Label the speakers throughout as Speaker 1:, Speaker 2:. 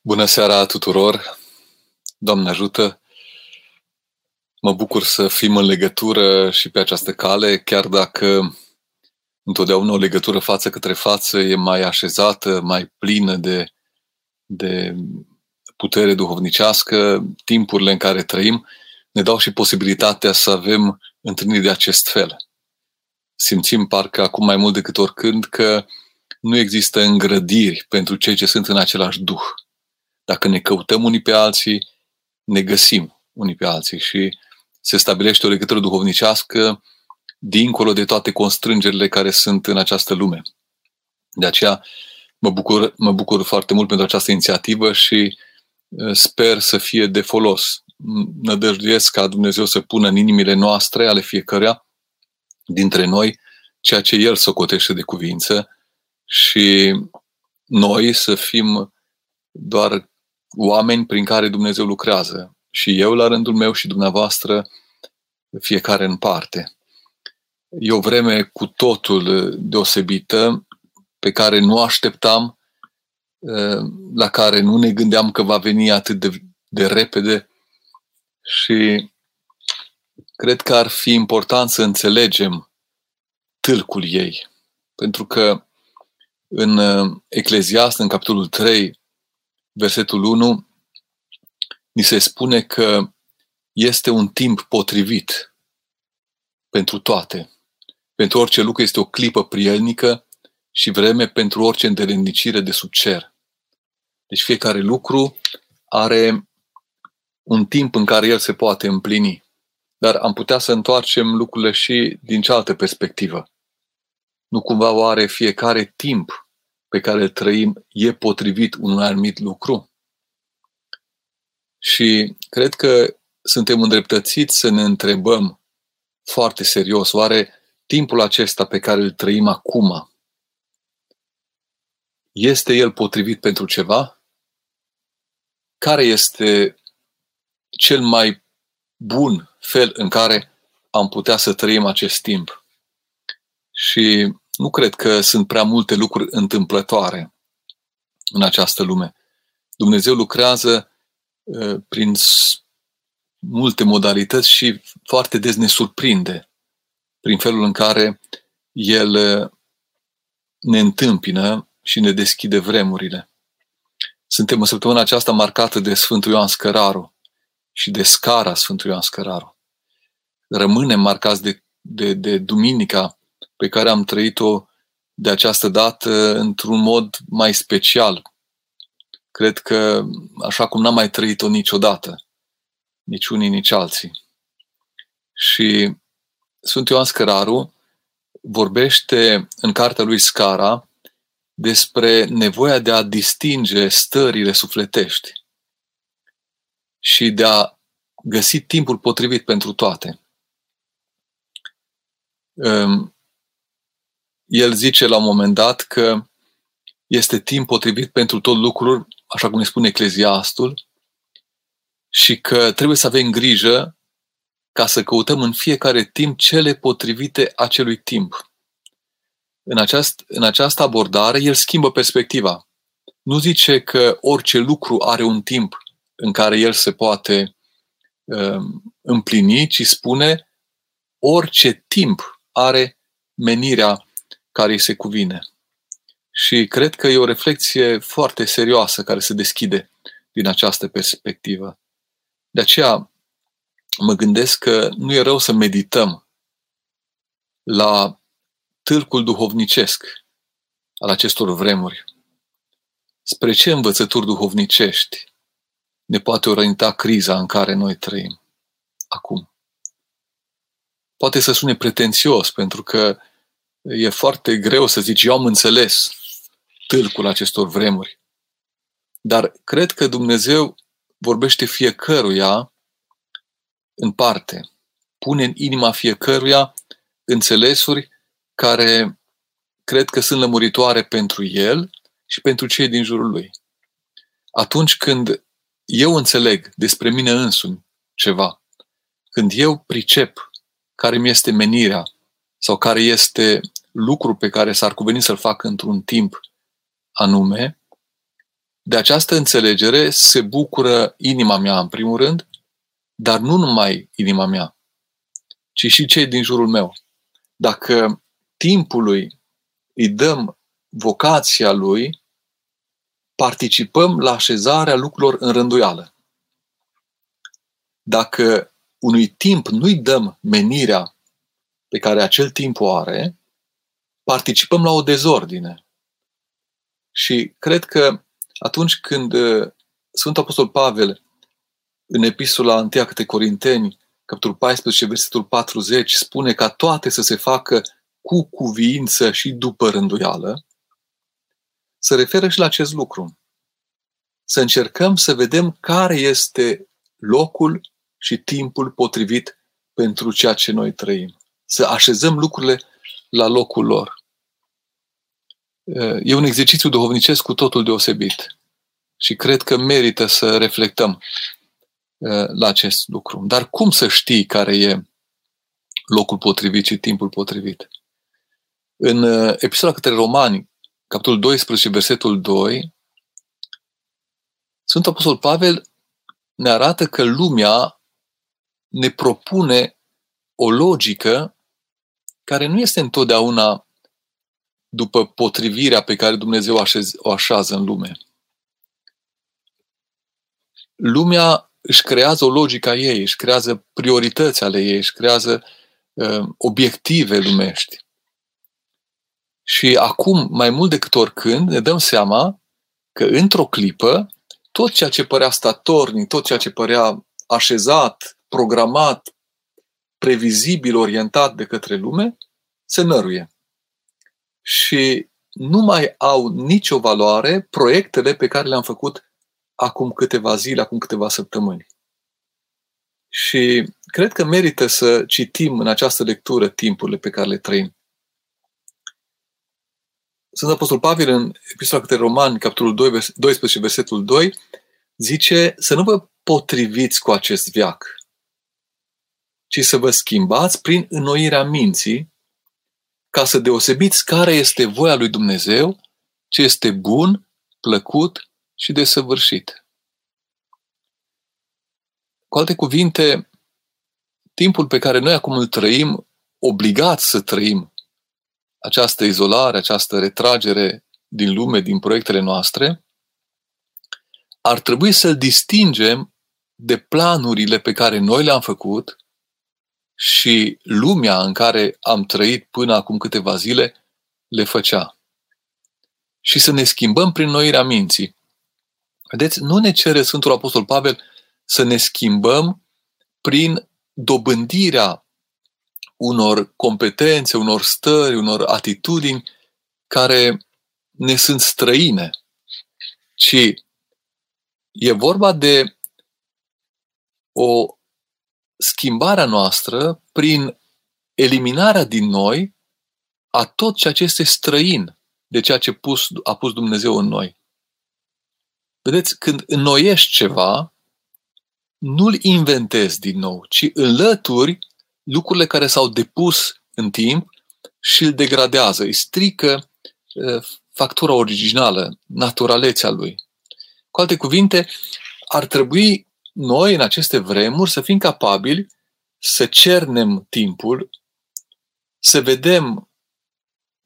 Speaker 1: Bună seara tuturor! Doamne ajută! Mă bucur să fim în legătură și pe această cale, chiar dacă întotdeauna o legătură față către față e mai așezată, mai plină de, de putere duhovnicească, timpurile în care trăim ne dau și posibilitatea să avem întâlniri de acest fel. Simțim parcă acum mai mult decât oricând că nu există îngrădiri pentru cei ce sunt în același duh dacă ne căutăm unii pe alții, ne găsim unii pe alții și se stabilește o legătură duhovnicească dincolo de toate constrângerile care sunt în această lume. De aceea mă bucur, mă bucur foarte mult pentru această inițiativă și sper să fie de folos. Nădăjduiesc ca Dumnezeu să pună în inimile noastre, ale fiecăruia dintre noi, ceea ce El socotește de cuvință și noi să fim doar oameni prin care Dumnezeu lucrează. Și eu la rândul meu și dumneavoastră, fiecare în parte. E o vreme cu totul deosebită, pe care nu așteptam, la care nu ne gândeam că va veni atât de, de repede și cred că ar fi important să înțelegem tâlcul ei. Pentru că în Ecleziast, în capitolul 3, versetul 1, ni se spune că este un timp potrivit pentru toate. Pentru orice lucru este o clipă prielnică și vreme pentru orice îndelennicire de sub cer. Deci fiecare lucru are un timp în care el se poate împlini. Dar am putea să întoarcem lucrurile și din cealaltă perspectivă. Nu cumva oare fiecare timp pe care îl trăim e potrivit unui anumit lucru? Și cred că suntem îndreptățiți să ne întrebăm foarte serios, oare timpul acesta pe care îl trăim acum, este el potrivit pentru ceva? Care este cel mai bun fel în care am putea să trăim acest timp? Și nu cred că sunt prea multe lucruri întâmplătoare în această lume. Dumnezeu lucrează uh, prin multe modalități și foarte des ne surprinde prin felul în care El uh, ne întâmpină și ne deschide vremurile. Suntem în săptămâna aceasta marcată de Sfântul Ioan Scăraru și de scara Sfântului Ioan Scăraru. Rămânem marcați de, de, de duminica pe care am trăit-o de această dată într-un mod mai special. Cred că așa cum n-am mai trăit-o niciodată, nici unii, nici alții. Și Sfântul Ioan Scăraru vorbește în cartea lui Scara despre nevoia de a distinge stările sufletești și de a găsi timpul potrivit pentru toate el zice la un moment dat că este timp potrivit pentru tot lucrul, așa cum ne spune Ecleziastul, și că trebuie să avem grijă ca să căutăm în fiecare timp cele potrivite acelui timp. În, aceast, în această abordare, el schimbă perspectiva. Nu zice că orice lucru are un timp în care el se poate uh, împlini, ci spune orice timp are menirea care îi se cuvine. Și cred că e o reflexie foarte serioasă care se deschide din această perspectivă. De aceea mă gândesc că nu e rău să medităm la târcul duhovnicesc al acestor vremuri. Spre ce învățături duhovnicești ne poate orienta criza în care noi trăim acum? Poate să sune pretențios, pentru că e foarte greu să zici, eu am înțeles tâlcul acestor vremuri. Dar cred că Dumnezeu vorbește fiecăruia în parte. Pune în inima fiecăruia înțelesuri care cred că sunt lămuritoare pentru el și pentru cei din jurul lui. Atunci când eu înțeleg despre mine însumi ceva, când eu pricep care mi este menirea sau care este lucru pe care s-ar cuveni să-l fac într-un timp anume, De această înțelegere se bucură inima mea, în primul rând, dar nu numai inima mea, ci și cei din jurul meu. Dacă timpului îi dăm vocația lui, participăm la așezarea lucrurilor în rânduială. Dacă unui timp nu-i dăm menirea pe care acel timp o are, participăm la o dezordine. Și cred că atunci când uh, Sfântul Apostol Pavel, în epistola 1 către Corinteni, capitolul 14, versetul 40, spune ca toate să se facă cu cuviință și după rânduială, se referă și la acest lucru. Să încercăm să vedem care este locul și timpul potrivit pentru ceea ce noi trăim. Să așezăm lucrurile la locul lor. E un exercițiu duhovnicesc cu totul deosebit. Și cred că merită să reflectăm la acest lucru. Dar cum să știi care e locul potrivit și timpul potrivit? În epistola către Romani, capitolul 12, versetul 2, Sfântul Apostol Pavel ne arată că lumea ne propune o logică care nu este întotdeauna după potrivirea pe care Dumnezeu o așează în lume. Lumea își creează o logică a ei, își creează priorități ale ei, își creează uh, obiective lumești. Și acum, mai mult decât oricând, ne dăm seama că într-o clipă, tot ceea ce părea statornic, tot ceea ce părea așezat, programat, previzibil, orientat de către lume, se năruie și nu mai au nicio valoare proiectele pe care le-am făcut acum câteva zile, acum câteva săptămâni. Și cred că merită să citim în această lectură timpurile pe care le trăim. Sunt Apostol Pavel în Epistola către Romani, capitolul 12, versetul 2, zice să nu vă potriviți cu acest viac, ci să vă schimbați prin înnoirea minții, ca să deosebiți care este voia lui Dumnezeu, ce este bun, plăcut și desăvârșit. Cu alte cuvinte, timpul pe care noi acum îl trăim, obligați să trăim această izolare, această retragere din lume, din proiectele noastre, ar trebui să-l distingem de planurile pe care noi le-am făcut și lumea în care am trăit până acum câteva zile le făcea. Și să ne schimbăm prin noirea minții. Vedeți, nu ne cere Sfântul Apostol Pavel să ne schimbăm prin dobândirea unor competențe, unor stări, unor atitudini care ne sunt străine, ci e vorba de o schimbarea noastră prin eliminarea din noi a tot ceea ce este străin de ceea ce pus, a pus Dumnezeu în noi. Vedeți, când înnoiești ceva, nu-l inventezi din nou, ci înlături lucrurile care s-au depus în timp și îl degradează, îi strică factura originală, naturalețea lui. Cu alte cuvinte, ar trebui noi, în aceste vremuri, să fim capabili să cernem timpul, să vedem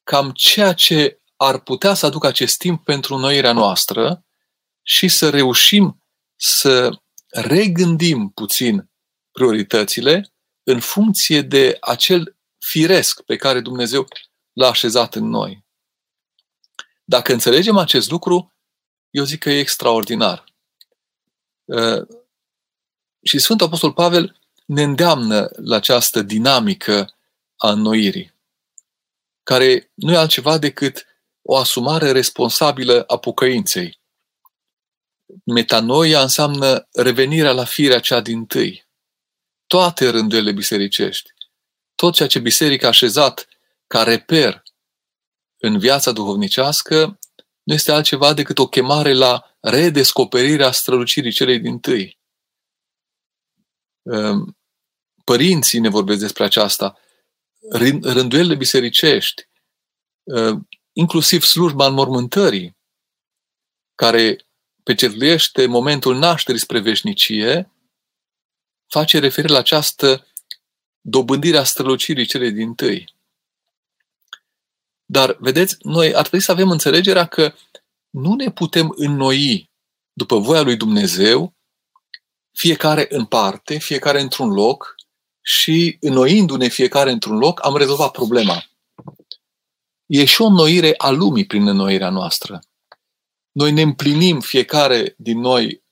Speaker 1: cam ceea ce ar putea să aducă acest timp pentru noirea noastră și să reușim să regândim puțin prioritățile în funcție de acel firesc pe care Dumnezeu l-a așezat în noi. Dacă înțelegem acest lucru, eu zic că e extraordinar. Și Sfântul Apostol Pavel ne îndeamnă la această dinamică a înnoirii, care nu e altceva decât o asumare responsabilă a pocăinței. Metanoia înseamnă revenirea la firea cea din tâi. Toate rândurile bisericești, tot ceea ce biserica a așezat ca reper în viața duhovnicească, nu este altceva decât o chemare la redescoperirea strălucirii celei din tâi. Ehm, părinții ne vorbesc despre aceasta, rânduielile bisericești, ehm, inclusiv slujba înmormântării, care pecetluiește momentul nașterii spre veșnicie, face referire la această dobândire a strălucirii cele din tâi. Dar, vedeți, noi ar trebui să avem înțelegerea că nu ne putem înnoi după voia lui Dumnezeu, fiecare în parte, fiecare într-un loc și înnoindu-ne fiecare într-un loc, am rezolvat problema. E și o înnoire a lumii prin înnoirea noastră. Noi ne împlinim fiecare din noi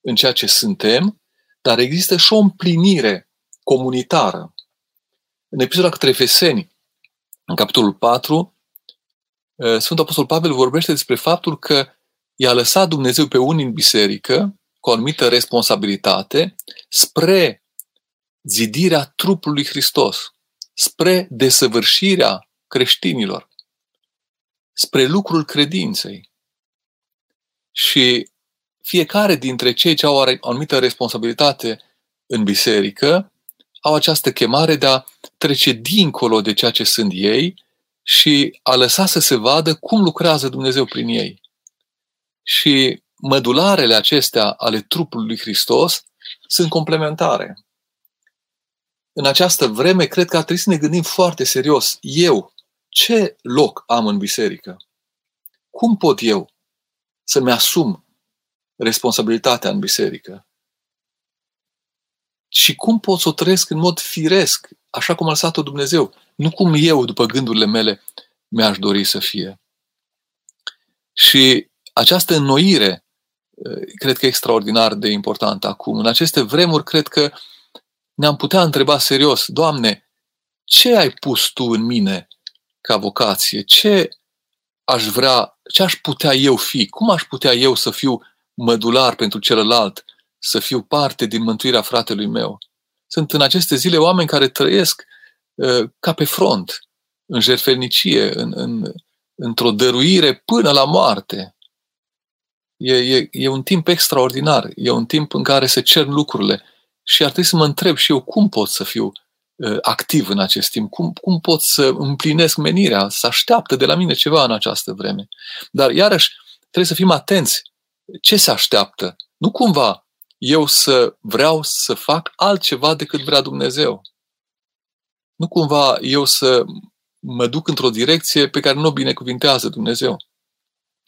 Speaker 1: în ceea ce suntem, dar există și o împlinire comunitară. În epistola către Efeseni, în capitolul 4, eh, Sfântul Apostol Pavel vorbește despre faptul că i-a lăsat Dumnezeu pe unii în biserică cu o anumită responsabilitate spre zidirea trupului Hristos, spre desăvârșirea creștinilor, spre lucrul credinței. Și fiecare dintre cei ce au o anumită responsabilitate în biserică au această chemare de a trece dincolo de ceea ce sunt ei și a lăsa să se vadă cum lucrează Dumnezeu prin ei. Și mădularele acestea ale trupului lui Hristos sunt complementare. În această vreme, cred că ar trebui să ne gândim foarte serios. Eu, ce loc am în biserică? Cum pot eu să-mi asum responsabilitatea în biserică? Și cum pot să o trăiesc în mod firesc, așa cum a lăsat-o Dumnezeu, nu cum eu, după gândurile mele, mi-aș dori să fie. Și această înnoire eh, cred că e extraordinar de importantă acum. În aceste vremuri, cred că ne-am putea întreba serios, Doamne, ce ai pus Tu în mine ca vocație? Ce aș vrea, ce aș putea eu fi? Cum aș putea eu să fiu mădular pentru celălalt? Să fiu parte din mântuirea fratelui meu? Sunt în aceste zile oameni care trăiesc uh, ca pe front, în jertfelnicie, în, în, într-o dăruire până la moarte. E, e, e un timp extraordinar. E un timp în care se cer lucrurile. Și ar trebui să mă întreb și eu cum pot să fiu uh, activ în acest timp, cum, cum pot să împlinesc menirea, să așteaptă de la mine ceva în această vreme. Dar iarăși trebuie să fim atenți. Ce se așteaptă? Nu cumva eu să vreau să fac altceva decât vrea Dumnezeu. Nu cumva eu să mă duc într-o direcție pe care nu o binecuvintează Dumnezeu.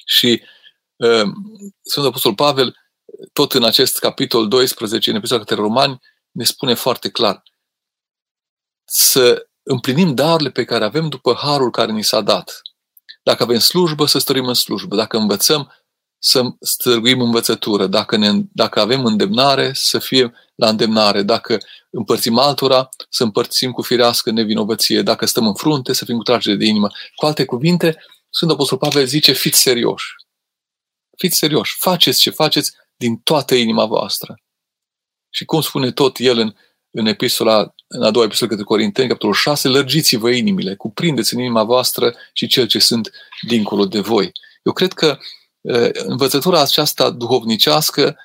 Speaker 1: Și uh, Sfântul Apostol Pavel, tot în acest capitol 12, în episodul către Romani, ne spune foarte clar să împlinim darurile pe care avem după harul care ni s-a dat. Dacă avem slujbă, să stărim în slujbă. Dacă învățăm, să stârguim învățătură. Dacă, ne, dacă avem îndemnare, să fie la îndemnare. Dacă împărțim altora, să împărțim cu firească nevinovăție. Dacă stăm în frunte, să fim cu tragere de inimă. Cu alte cuvinte, Sfântul Apostol Pavel zice, fiți serioși. Fiți serioși. Faceți ce faceți din toată inima voastră. Și cum spune tot el în, în epistola, în a doua epistolă către Corinteni, capitolul 6, lărgiți-vă inimile, cuprindeți în inima voastră și cel ce sunt dincolo de voi. Eu cred că învățătura aceasta duhovnicească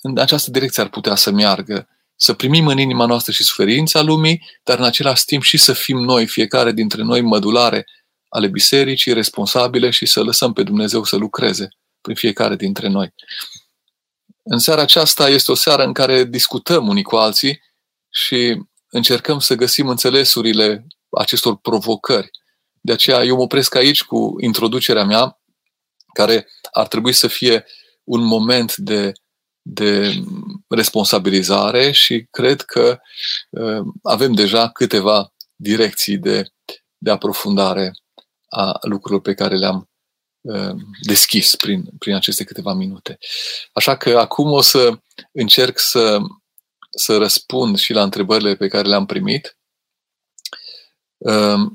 Speaker 1: în această direcție ar putea să meargă. Să primim în inima noastră și suferința lumii, dar în același timp și să fim noi, fiecare dintre noi, mădulare ale bisericii, responsabile și să lăsăm pe Dumnezeu să lucreze prin fiecare dintre noi. În seara aceasta este o seară în care discutăm unii cu alții și încercăm să găsim înțelesurile acestor provocări. De aceea eu mă opresc aici cu introducerea mea, care ar trebui să fie un moment de, de responsabilizare și cred că uh, avem deja câteva direcții de, de aprofundare a lucrurilor pe care le-am uh, deschis prin, prin aceste câteva minute. Așa că acum o să încerc să, să răspund și la întrebările pe care le-am primit. Uh,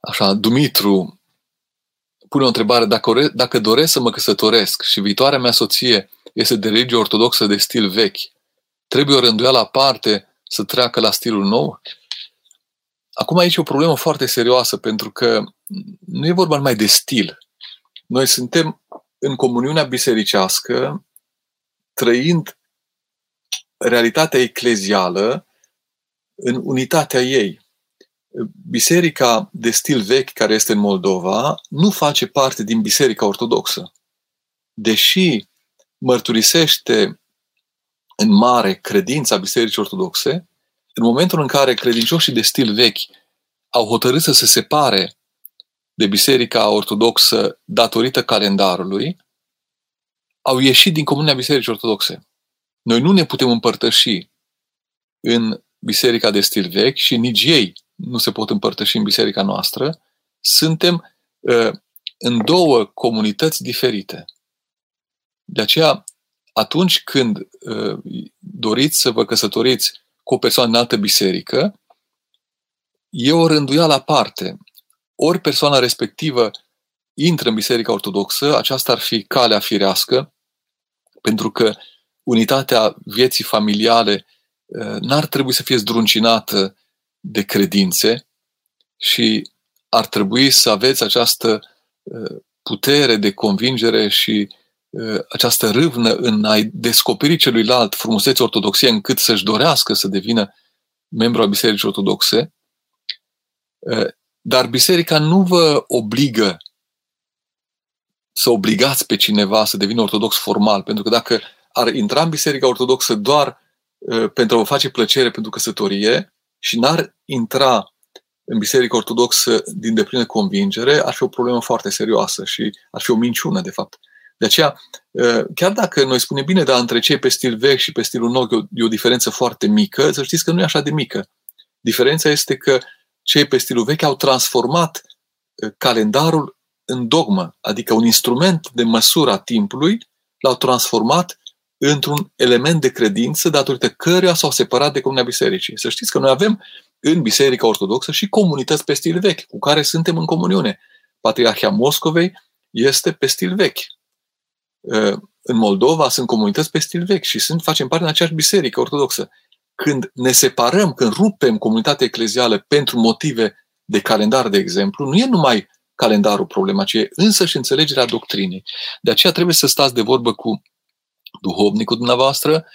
Speaker 1: așa, Dumitru pune o întrebare, dacă, dacă doresc să mă căsătoresc și viitoarea mea soție este de religie ortodoxă de stil vechi, trebuie o rânduială aparte să treacă la stilul nou? Acum aici e o problemă foarte serioasă, pentru că nu e vorba numai de stil. Noi suntem în comuniunea bisericească, trăind realitatea eclezială în unitatea ei. biserica de stil vechi care este în Moldova nu face parte din biserica ortodoxă. Deși mărturisește în mare credința bisericii ortodoxe, în momentul în care credincioșii de stil vechi au hotărât să se separe de biserica ortodoxă datorită calendarului, au ieșit din comunia bisericii ortodoxe. Noi nu ne putem împărtăși în biserica de stil vechi și nici ei nu se pot împărtăși în biserica noastră. Suntem uh, în două comunități diferite. De aceea, atunci când uh, doriți să vă căsătoriți cu o persoană în altă biserică, e o rânduială aparte. Ori persoana respectivă intră în Biserica Ortodoxă, aceasta ar fi calea firească, pentru că unitatea vieții familiale uh, n-ar trebui să fie zdruncinată de credințe și ar trebui să aveți această uh, putere de convingere și uh, această râvnă în a descoperi celuilalt frumusețe ortodoxie încât să-și dorească să devină membru al Bisericii Ortodoxe. Dar biserica nu vă obligă să obligați pe cineva să devină ortodox formal, pentru că dacă ar intra în biserica ortodoxă doar uh, pentru a vă face plăcere pentru căsătorie și n-ar intra în biserica ortodoxă din deplină convingere, ar fi o problemă foarte serioasă și ar fi o minciună, de fapt. De aceea, uh, chiar dacă noi spunem bine, dar între cei pe stil vechi și pe stilul nou e o, e o diferență foarte mică, să știți că nu e așa de mică. Diferența este că cei pe stilul vechi au transformat uh, calendarul în dogmă, adică un instrument de măsură a timpului, l-au transformat într-un element de credință datorită căruia s-au separat de Comunia Bisericii. Să știți că noi avem în Biserica Ortodoxă și comunități pe stil vechi, cu care suntem în comuniune. Patriarhia Moscovei este pe stil vechi. În Moldova sunt comunități pe stil vechi și sunt, facem parte din aceeași biserică ortodoxă. Când ne separăm, când rupem comunitatea eclezială pentru motive de calendar, de exemplu, nu e numai calendarul problema, ci e însă și înțelegerea doctrinei. De aceea trebuie să stați de vorbă cu duhovnicul dumneavoastră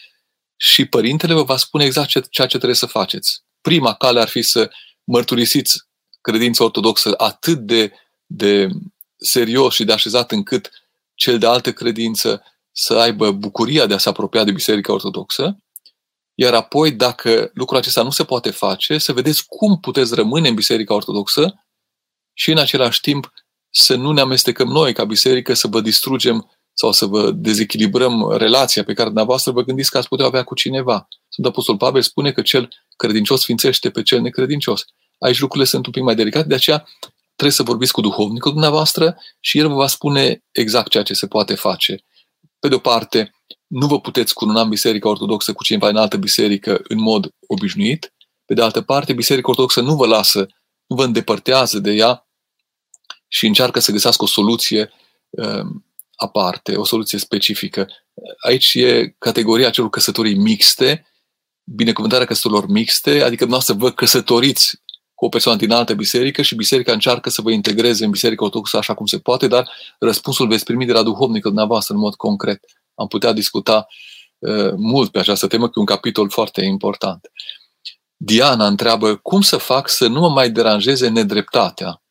Speaker 1: și părintele vă va spune exact ce, ceea ce trebuie să faceți. Prima cale ar fi să mărturisiți credința ortodoxă atât de, de serios și de așezat încât cel de altă credință să aibă bucuria de a se apropia de Biserica Ortodoxă, iar apoi, dacă lucrul acesta nu se poate face, să vedeți cum puteți rămâne în Biserica Ortodoxă și în același timp să nu ne amestecăm noi ca biserică să vă distrugem sau să vă dezechilibrăm relația pe care dumneavoastră vă gândiți că ați putea avea cu cineva. Sunt Apostol Pavel spune că cel credincios ființește pe cel necredincios. Aici lucrurile sunt un pic mai delicate, de aceea trebuie să vorbiți cu duhovnicul dumneavoastră și el vă va spune exact ceea ce se poate face. Pe de o parte, nu vă puteți cununa în Biserica Ortodoxă cu cineva în altă biserică în mod obișnuit. Pe de altă parte, Biserica Ortodoxă nu vă lasă, nu vă îndepărtează de ea și încearcă să găsească o soluție um, aparte, o soluție specifică. Aici e categoria celor căsătorii mixte, binecuvântarea căsătorilor mixte, adică să vă căsătoriți cu o persoană din altă biserică și biserica încearcă să vă integreze în biserica ortodoxă așa cum se poate, dar răspunsul veți primi de la duhovnică dumneavoastră în mod concret. Am putea discuta uh, mult pe această temă, că e un capitol foarte important. Diana întreabă cum să fac să nu mă mai deranjeze nedreptatea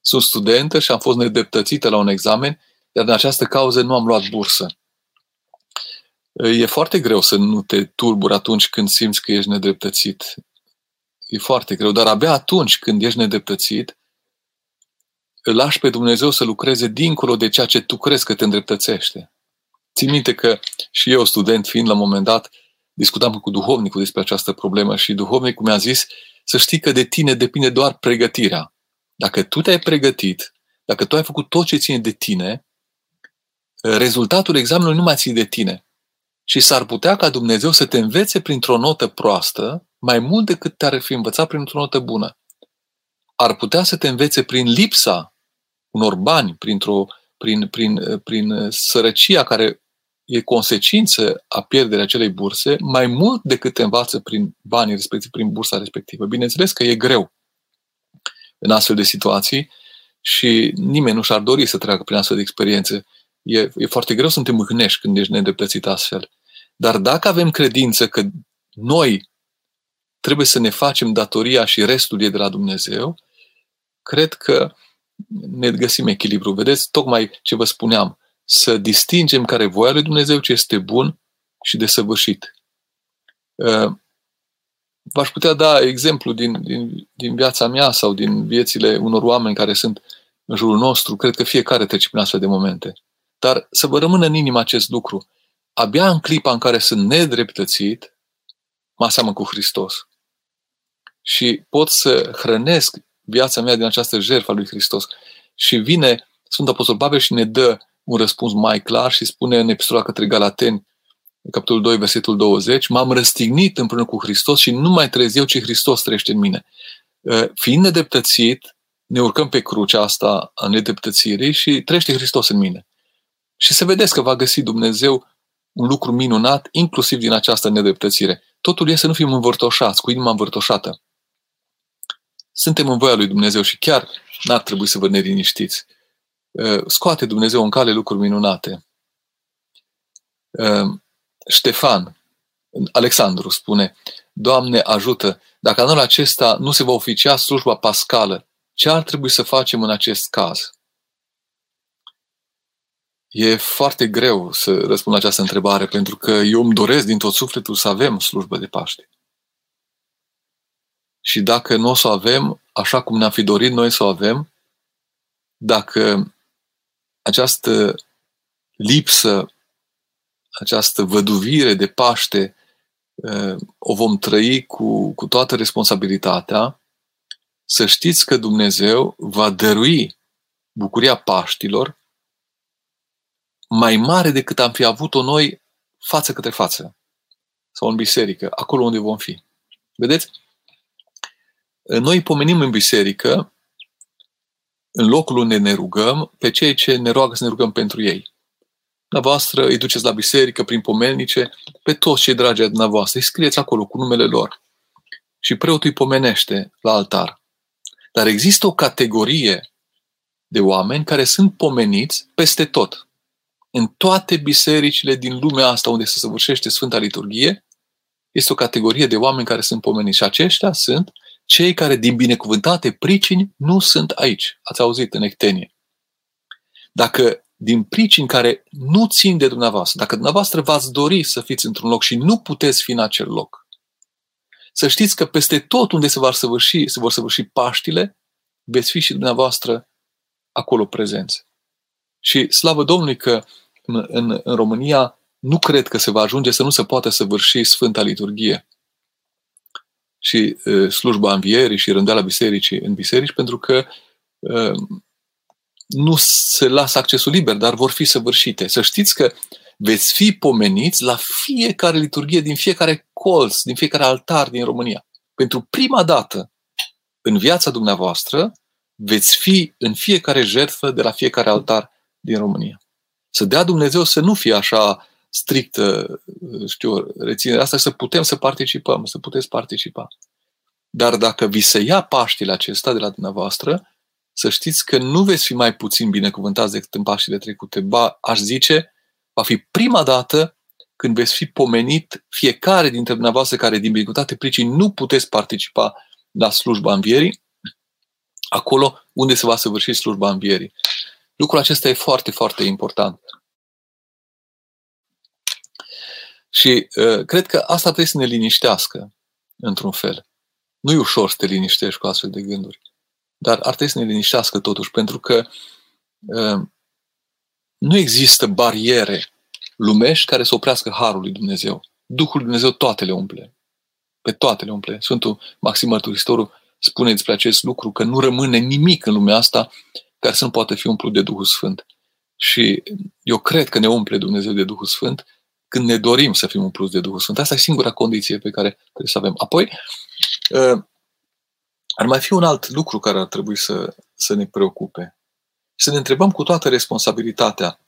Speaker 1: sunt studentă și am fost nedreptățită la un examen, iar în această cauză nu am luat bursă. E foarte greu să nu te turburi atunci când simți că ești nedreptățit. E foarte greu, dar abia atunci când ești nedreptățit, îl lași pe Dumnezeu să lucreze dincolo de ceea ce tu crezi că te îndreptățește. Țin minte că și eu, student fiind la un moment dat, discutam cu duhovnicul despre această problemă și duhovnicul mi-a zis să știi că de tine depinde doar pregătirea. Dacă tu te-ai pregătit, dacă tu ai făcut tot ce ține de tine, rezultatul examenului nu mai ține de tine. Și s-ar putea ca Dumnezeu să te învețe printr-o notă proastă mai mult decât te-ar fi învățat printr-o notă bună. Ar putea să te învețe prin lipsa unor bani, printr-o, prin, prin, prin sărăcia care e consecință a pierderii acelei burse, mai mult decât te învață prin banii respectiv, prin bursa respectivă. Bineînțeles că e greu în astfel de situații și nimeni nu și-ar dori să treacă prin astfel de experiențe. E, e foarte greu să te mâhnești când ești nedreptățit astfel. Dar dacă avem credință că noi trebuie să ne facem datoria și restul e de la Dumnezeu, cred că ne găsim echilibru. Vedeți, tocmai ce vă spuneam, să distingem care e voia lui Dumnezeu, ce este bun și de săvârșit. Uh, v-aș putea da exemplu din, din, din viața mea sau din viețile unor oameni care sunt în jurul nostru. Cred că fiecare trece prin astfel de momente. Dar să vă rămână în inimă acest lucru. Abia în clipa în care sunt nedreptățit, mă aseamăn cu Hristos. Și pot să hrănesc viața mea din această jertfă a lui Hristos. Și vine Sfântul Apostol Pavel și ne dă un răspuns mai clar și spune în epistola către Galateni, capitolul 2, versetul 20, m-am răstignit împreună cu Hristos și nu mai trăiesc eu, ci Hristos trăiește în mine. Ă, fiind nedreptățit, ne urcăm pe crucea asta a nedreptățirii și trăiește Hristos în mine. Și să vedeți că va găsi Dumnezeu un lucru minunat, inclusiv din această nedreptățire. Totul e să nu fim învârtoșați, cu inima învârtoșată. Suntem în voia lui Dumnezeu și chiar n-ar trebui să vă neliniștiți. Ă, scoate Dumnezeu în cale lucruri minunate. Ă, Ștefan, Alexandru spune, Doamne ajută, dacă anul acesta nu se va oficia slujba pascală, ce ar trebui să facem în acest caz? E foarte greu să răspund la această întrebare, pentru că eu îmi doresc din tot sufletul să avem slujbă de Paște. Și dacă nu o să o avem, așa cum ne-am fi dorit noi să o avem, dacă această lipsă, această văduvire de Paște uh, o vom trăi cu, cu toată responsabilitatea, să știți că Dumnezeu va dărui bucuria Paștilor mai mare decât am fi avut-o noi față către față sau în biserică, acolo unde vom fi. Vedeți? Noi pomenim în biserică, în locul unde ne rugăm, pe cei ce ne roagă să ne rugăm pentru ei. Dumneavoastră îi duceți la biserică prin pomelnice, pe toți cei dragi ai dumneavoastră, îi scrieți acolo cu numele lor. Și preotul îi pomenește la altar. Dar există o categorie de oameni care sunt pomeniți peste tot. În toate bisericile din lumea asta unde se săvârșește Sfânta Liturghie, este o categorie de oameni care sunt pomeniți. Și aceștia sunt cei care din binecuvântate pricini nu sunt aici. Ați auzit în Ectenie. Dacă din pricini care nu țin de dumneavoastră, dacă dumneavoastră v-ați dori să fiți într-un loc și nu puteți fi în acel loc, să știți că peste tot unde se vor săvârși, se vor săvârși Paștile, veți fi și dumneavoastră acolo prezenți. Și slavă Domnului că în, în, în România nu cred că se va ajunge să nu se poată săvârși Sfânta Liturghie și uh, slujba învierii și rândeala bisericii în biserici, pentru că uh, nu se lasă accesul liber, dar vor fi săvârșite. Să știți că veți fi pomeniți la fiecare liturghie din fiecare colț, din fiecare altar din România. Pentru prima dată în viața dumneavoastră veți fi în fiecare jertfă de la fiecare altar din România. Să dea Dumnezeu să nu fie așa strictă, știu, reținerea asta, să putem să participăm, să puteți participa. Dar dacă vi se ia Paștile acesta de la dumneavoastră, să știți că nu veți fi mai puțin binecuvântați decât în Paștile trecute. Ba, aș zice, va fi prima dată când veți fi pomenit fiecare dintre dumneavoastră care din binecuvântate pricini nu puteți participa la slujba învierii, acolo unde se va săvârși slujba învierii. Lucrul acesta e foarte, foarte important. Și uh, cred că asta trebuie să ne liniștească, într-un fel. Nu e ușor să te liniștești cu astfel de gânduri. Dar ar trebui să ne liniștească totuși, pentru că uh, nu există bariere lumești care să oprească Harul lui Dumnezeu. Duhul lui Dumnezeu toate le umple. Pe toate le umple. Sfântul Maxim Mărturisitorul spune despre acest lucru, că nu rămâne nimic în lumea asta care să nu poată fi umplut de Duhul Sfânt. Și eu cred că ne umple Dumnezeu de Duhul Sfânt când ne dorim să fim umpluți de Duhul Sfânt. Asta e singura condiție pe care trebuie să avem. Apoi, uh, ar mai fi un alt lucru care ar trebui să, să ne preocupe. Să ne întrebăm cu toată responsabilitatea,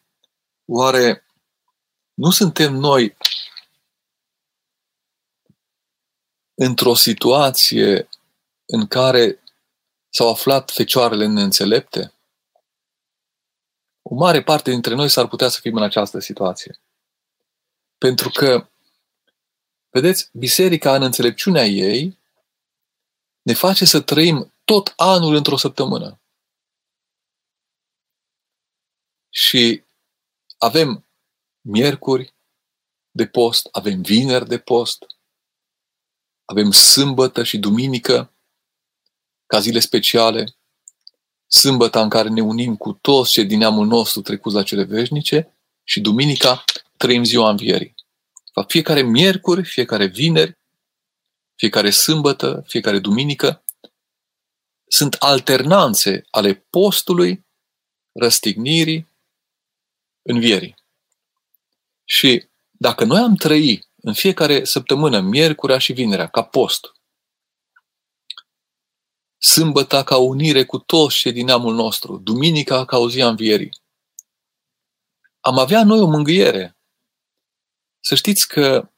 Speaker 1: oare nu suntem noi într-o situație în care s-au aflat fecioarele neînțelepte? O mare parte dintre noi s-ar putea să fim în această situație. Pentru că, vedeți, biserica în înțelepciunea ei ne face să trăim tot anul într-o săptămână. Și avem miercuri de post, avem vineri de post, avem sâmbătă și duminică ca zile speciale, sâmbăta în care ne unim cu toți cei din neamul nostru trecuți la cele veșnice și duminica trăim ziua învierii. Fiecare miercuri, fiecare vineri, fiecare sâmbătă, fiecare duminică sunt alternanțe ale postului, răstignirii, învierii. Și dacă noi am trăi în fiecare săptămână, miercurea și vinerea, ca post, sâmbăta ca unire cu toți cei din neamul nostru, duminica ca o zi a învierii, am avea noi o mângâiere. Să știți că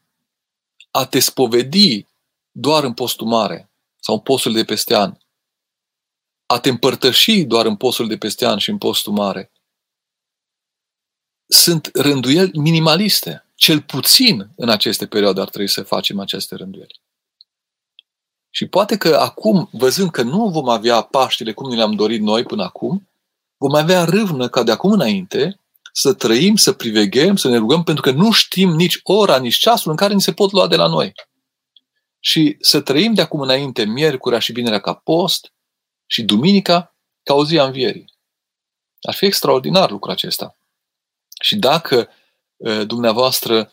Speaker 1: a te spovedi doar în postul mare sau în postul de peste an, a te împărtăși doar în postul de peste an și în postul mare, sunt rânduieli minimaliste. Cel puțin în aceste perioade ar trebui să facem aceste rânduieli. Și poate că acum, văzând că nu vom avea Paștile cum ne le-am dorit noi până acum, vom avea râvnă ca de acum înainte să trăim, să priveghem, să ne rugăm, pentru că nu știm nici ora, nici ceasul în care ni se pot lua de la noi. Și să trăim de acum înainte miercurea și vinerea ca post și duminica ca o zi a învierii. Ar fi extraordinar lucrul acesta. Și dacă dumneavoastră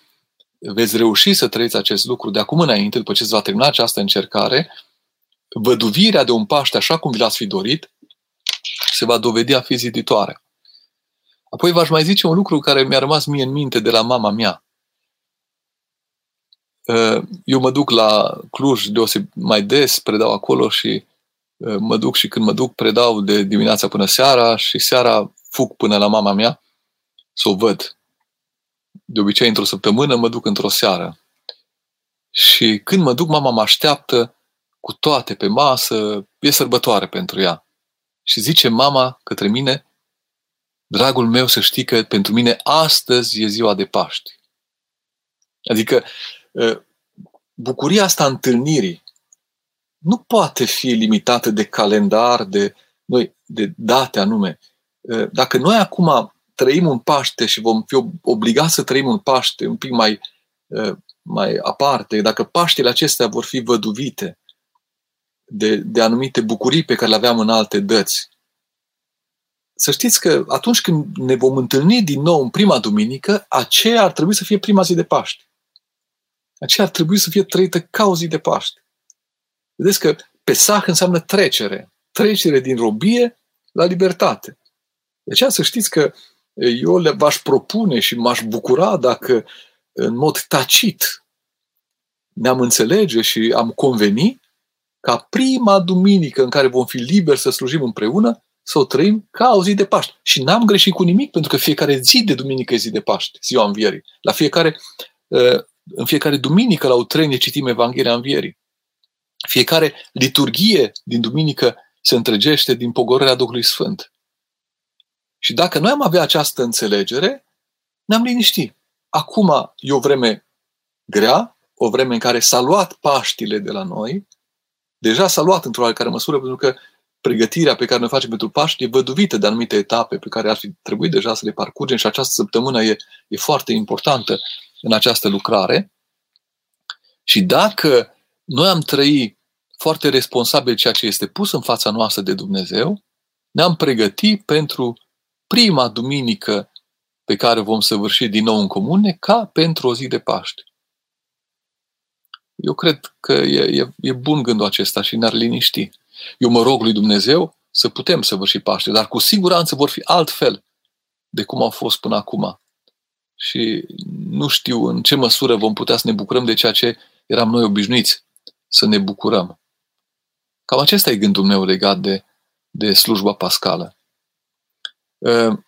Speaker 1: veți reuși să trăiți acest lucru de acum înainte, după ce se va termina această încercare, văduvirea de un Paște așa cum vi l-ați fi dorit, se va dovedi a fi ziditoare. Apoi v-aș mai zice un lucru care mi-a rămas mie în minte de la mama mea. Eu mă duc la Cluj deoseb mai des, predau acolo și mă duc și când mă duc predau de dimineața până seara și seara fug până la mama mea să o văd. De obicei, într-o săptămână mă duc într-o seară. Și când mă duc, mama mă așteaptă cu toate pe masă, e sărbătoare pentru ea. Și zice mama către mine, dragul meu, să știi că pentru mine astăzi e ziua de Paști. Adică ă, bucuria asta întâlnirii nu poate fi limitată de calendar, de, noi, de date anume. Ă, dacă noi acum trăim un Paște și vom fi obligați să trăim un Paște un pic mai, uh, mai aparte, dacă Paștele acestea vor fi văduvite de, de anumite bucurii pe care le aveam în alte dăți, să știți că atunci când ne vom întâlni din nou în prima duminică, aceea ar trebui să fie prima zi de Paște. Aceea ar trebui să fie trăită ca o zi de Paște. Vedeți că Pesach înseamnă trecere. Trecere din robie la libertate. De aceea să știți că eu le v-aș propune și m-aș bucura dacă în mod tacit ne-am înțelege și am conveni ca prima duminică în care vom fi liberi să slujim împreună, să o trăim ca o zi de Paște. Și n-am greșit cu nimic, pentru că fiecare zi de duminică e zi de Paște, ziua învierii. La fiecare, ă, în fiecare duminică la utrenie citim Evanghelia învierii. Fiecare liturghie din duminică se întregește din pogorârea Duhului Sfânt. Și dacă noi am avea această înțelegere, ne-am liniștit. Acum e o vreme grea, o vreme în care s-a luat Paștile de la noi, deja s-a luat într-o oarecare măsură, pentru că pregătirea pe care noi facem pentru Paști e văduvită de anumite etape pe care ar fi trebuit deja să le parcurgem și această săptămână e, e foarte importantă în această lucrare. Și dacă noi am trăit foarte responsabil ceea ce este pus în fața noastră de Dumnezeu, ne-am pregătit pentru prima duminică pe care vom săvârși din nou în comune ca pentru o zi de Paște. Eu cred că e, e, e bun gândul acesta și ne-ar liniști. Eu mă rog lui Dumnezeu să putem săvârși Paște, dar cu siguranță vor fi altfel de cum au fost până acum. Și nu știu în ce măsură vom putea să ne bucurăm de ceea ce eram noi obișnuiți să ne bucurăm. Cam acesta e gândul meu legat de, de slujba pascală. Ehm,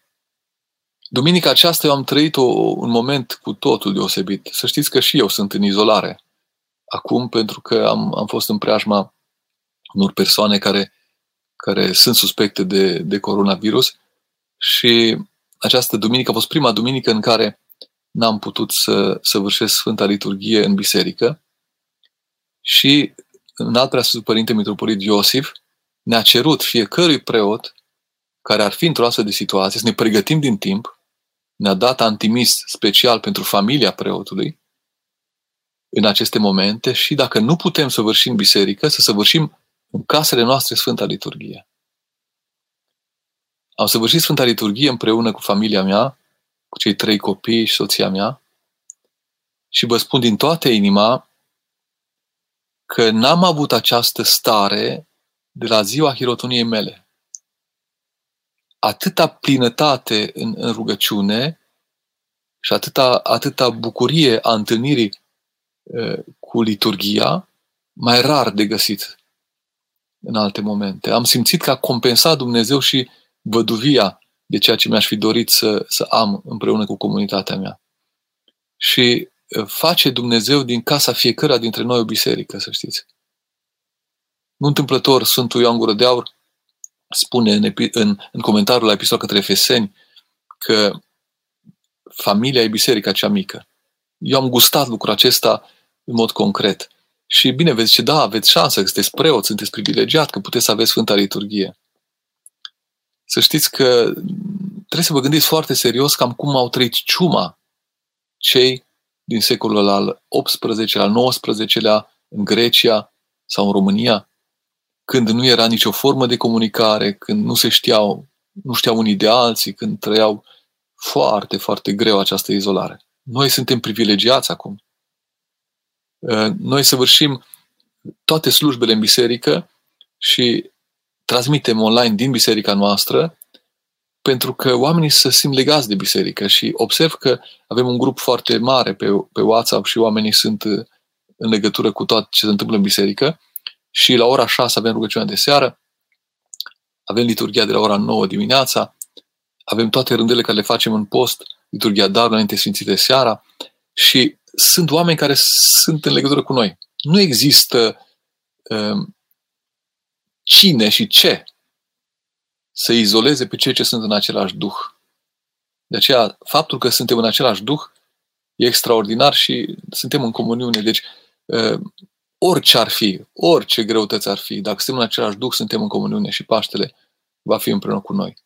Speaker 1: duminica aceasta eu am trăit o, un moment cu totul deosebit. Să știți că și eu sunt în izolare acum pentru că am, am fost în preajma unor persoane care, care sunt suspecte de, de coronavirus. Și această duminică a fost prima duminică în care n-am putut să, să vârșesc Sfânta Liturghie în biserică. Și în alt preasfântul Părinte Mitropolit Iosif ne-a cerut fiecărui preot care ar fi într-o astfel de situație să ne pregătim din timp, ne-a dat antimis special pentru familia preotului în aceste momente și dacă nu putem să vârșim în biserică, să săvârșim în casele noastre Sfânta Liturghie. Am săvârșit Sfânta Liturghie împreună cu familia mea, cu cei trei copii și soția mea și vă spun din toată inima că n-am avut această stare de la ziua hirotoniei mele. Atâta plinătate în, în rugăciune și atâta, atâta bucurie a întâlnirii uh, cu liturgia, mai rar de găsit în alte momente. Am simțit că a compensat Dumnezeu și văduvia de ceea ce mi-aș fi dorit să, să am împreună cu comunitatea mea. Și face Dumnezeu din casa fiecăruia dintre noi o biserică, să știți. Nu întâmplător, Sfântul Ioan Gură de Aur spune în, în, în comentariul la episodul către Efeseni că familia e biserica cea mică. Eu am gustat lucrul acesta în mod concret. Și bine, veți zice, da, aveți șansă, că sunteți preot, sunteți privilegiat, că puteți să aveți Sfânta Liturghie. Să știți că trebuie să vă gândiți foarte serios cam cum au trăit ciuma cei din secolul al XVIII-lea, al XIX-lea, în Grecia sau în România, când nu era nicio formă de comunicare, când nu se știau, nu știau unii de alții, când trăiau foarte, foarte greu această izolare. Noi suntem privilegiați acum. Uh, noi săvârșim toate slujbele în biserică și transmitem online din biserica noastră pentru că oamenii se simt legați de biserică și observ că avem un grup foarte mare pe, pe WhatsApp și oamenii sunt uh, în legătură cu tot ce se întâmplă în biserică și la ora 6 avem rugăciunea de seară, avem liturgia de la ora 9 dimineața, avem toate rândele care le facem în post, liturgia dar înainte Sfințite seara și sunt oameni care sunt în legătură cu noi. Nu există um, cine și ce să izoleze pe cei ce sunt în același duh. De aceea, faptul că suntem în același duh e extraordinar și suntem în comuniune. Deci, uh, orice ar fi, orice greutăți ar fi, dacă suntem în același duh, suntem în comuniune și Paștele va fi împreună cu noi.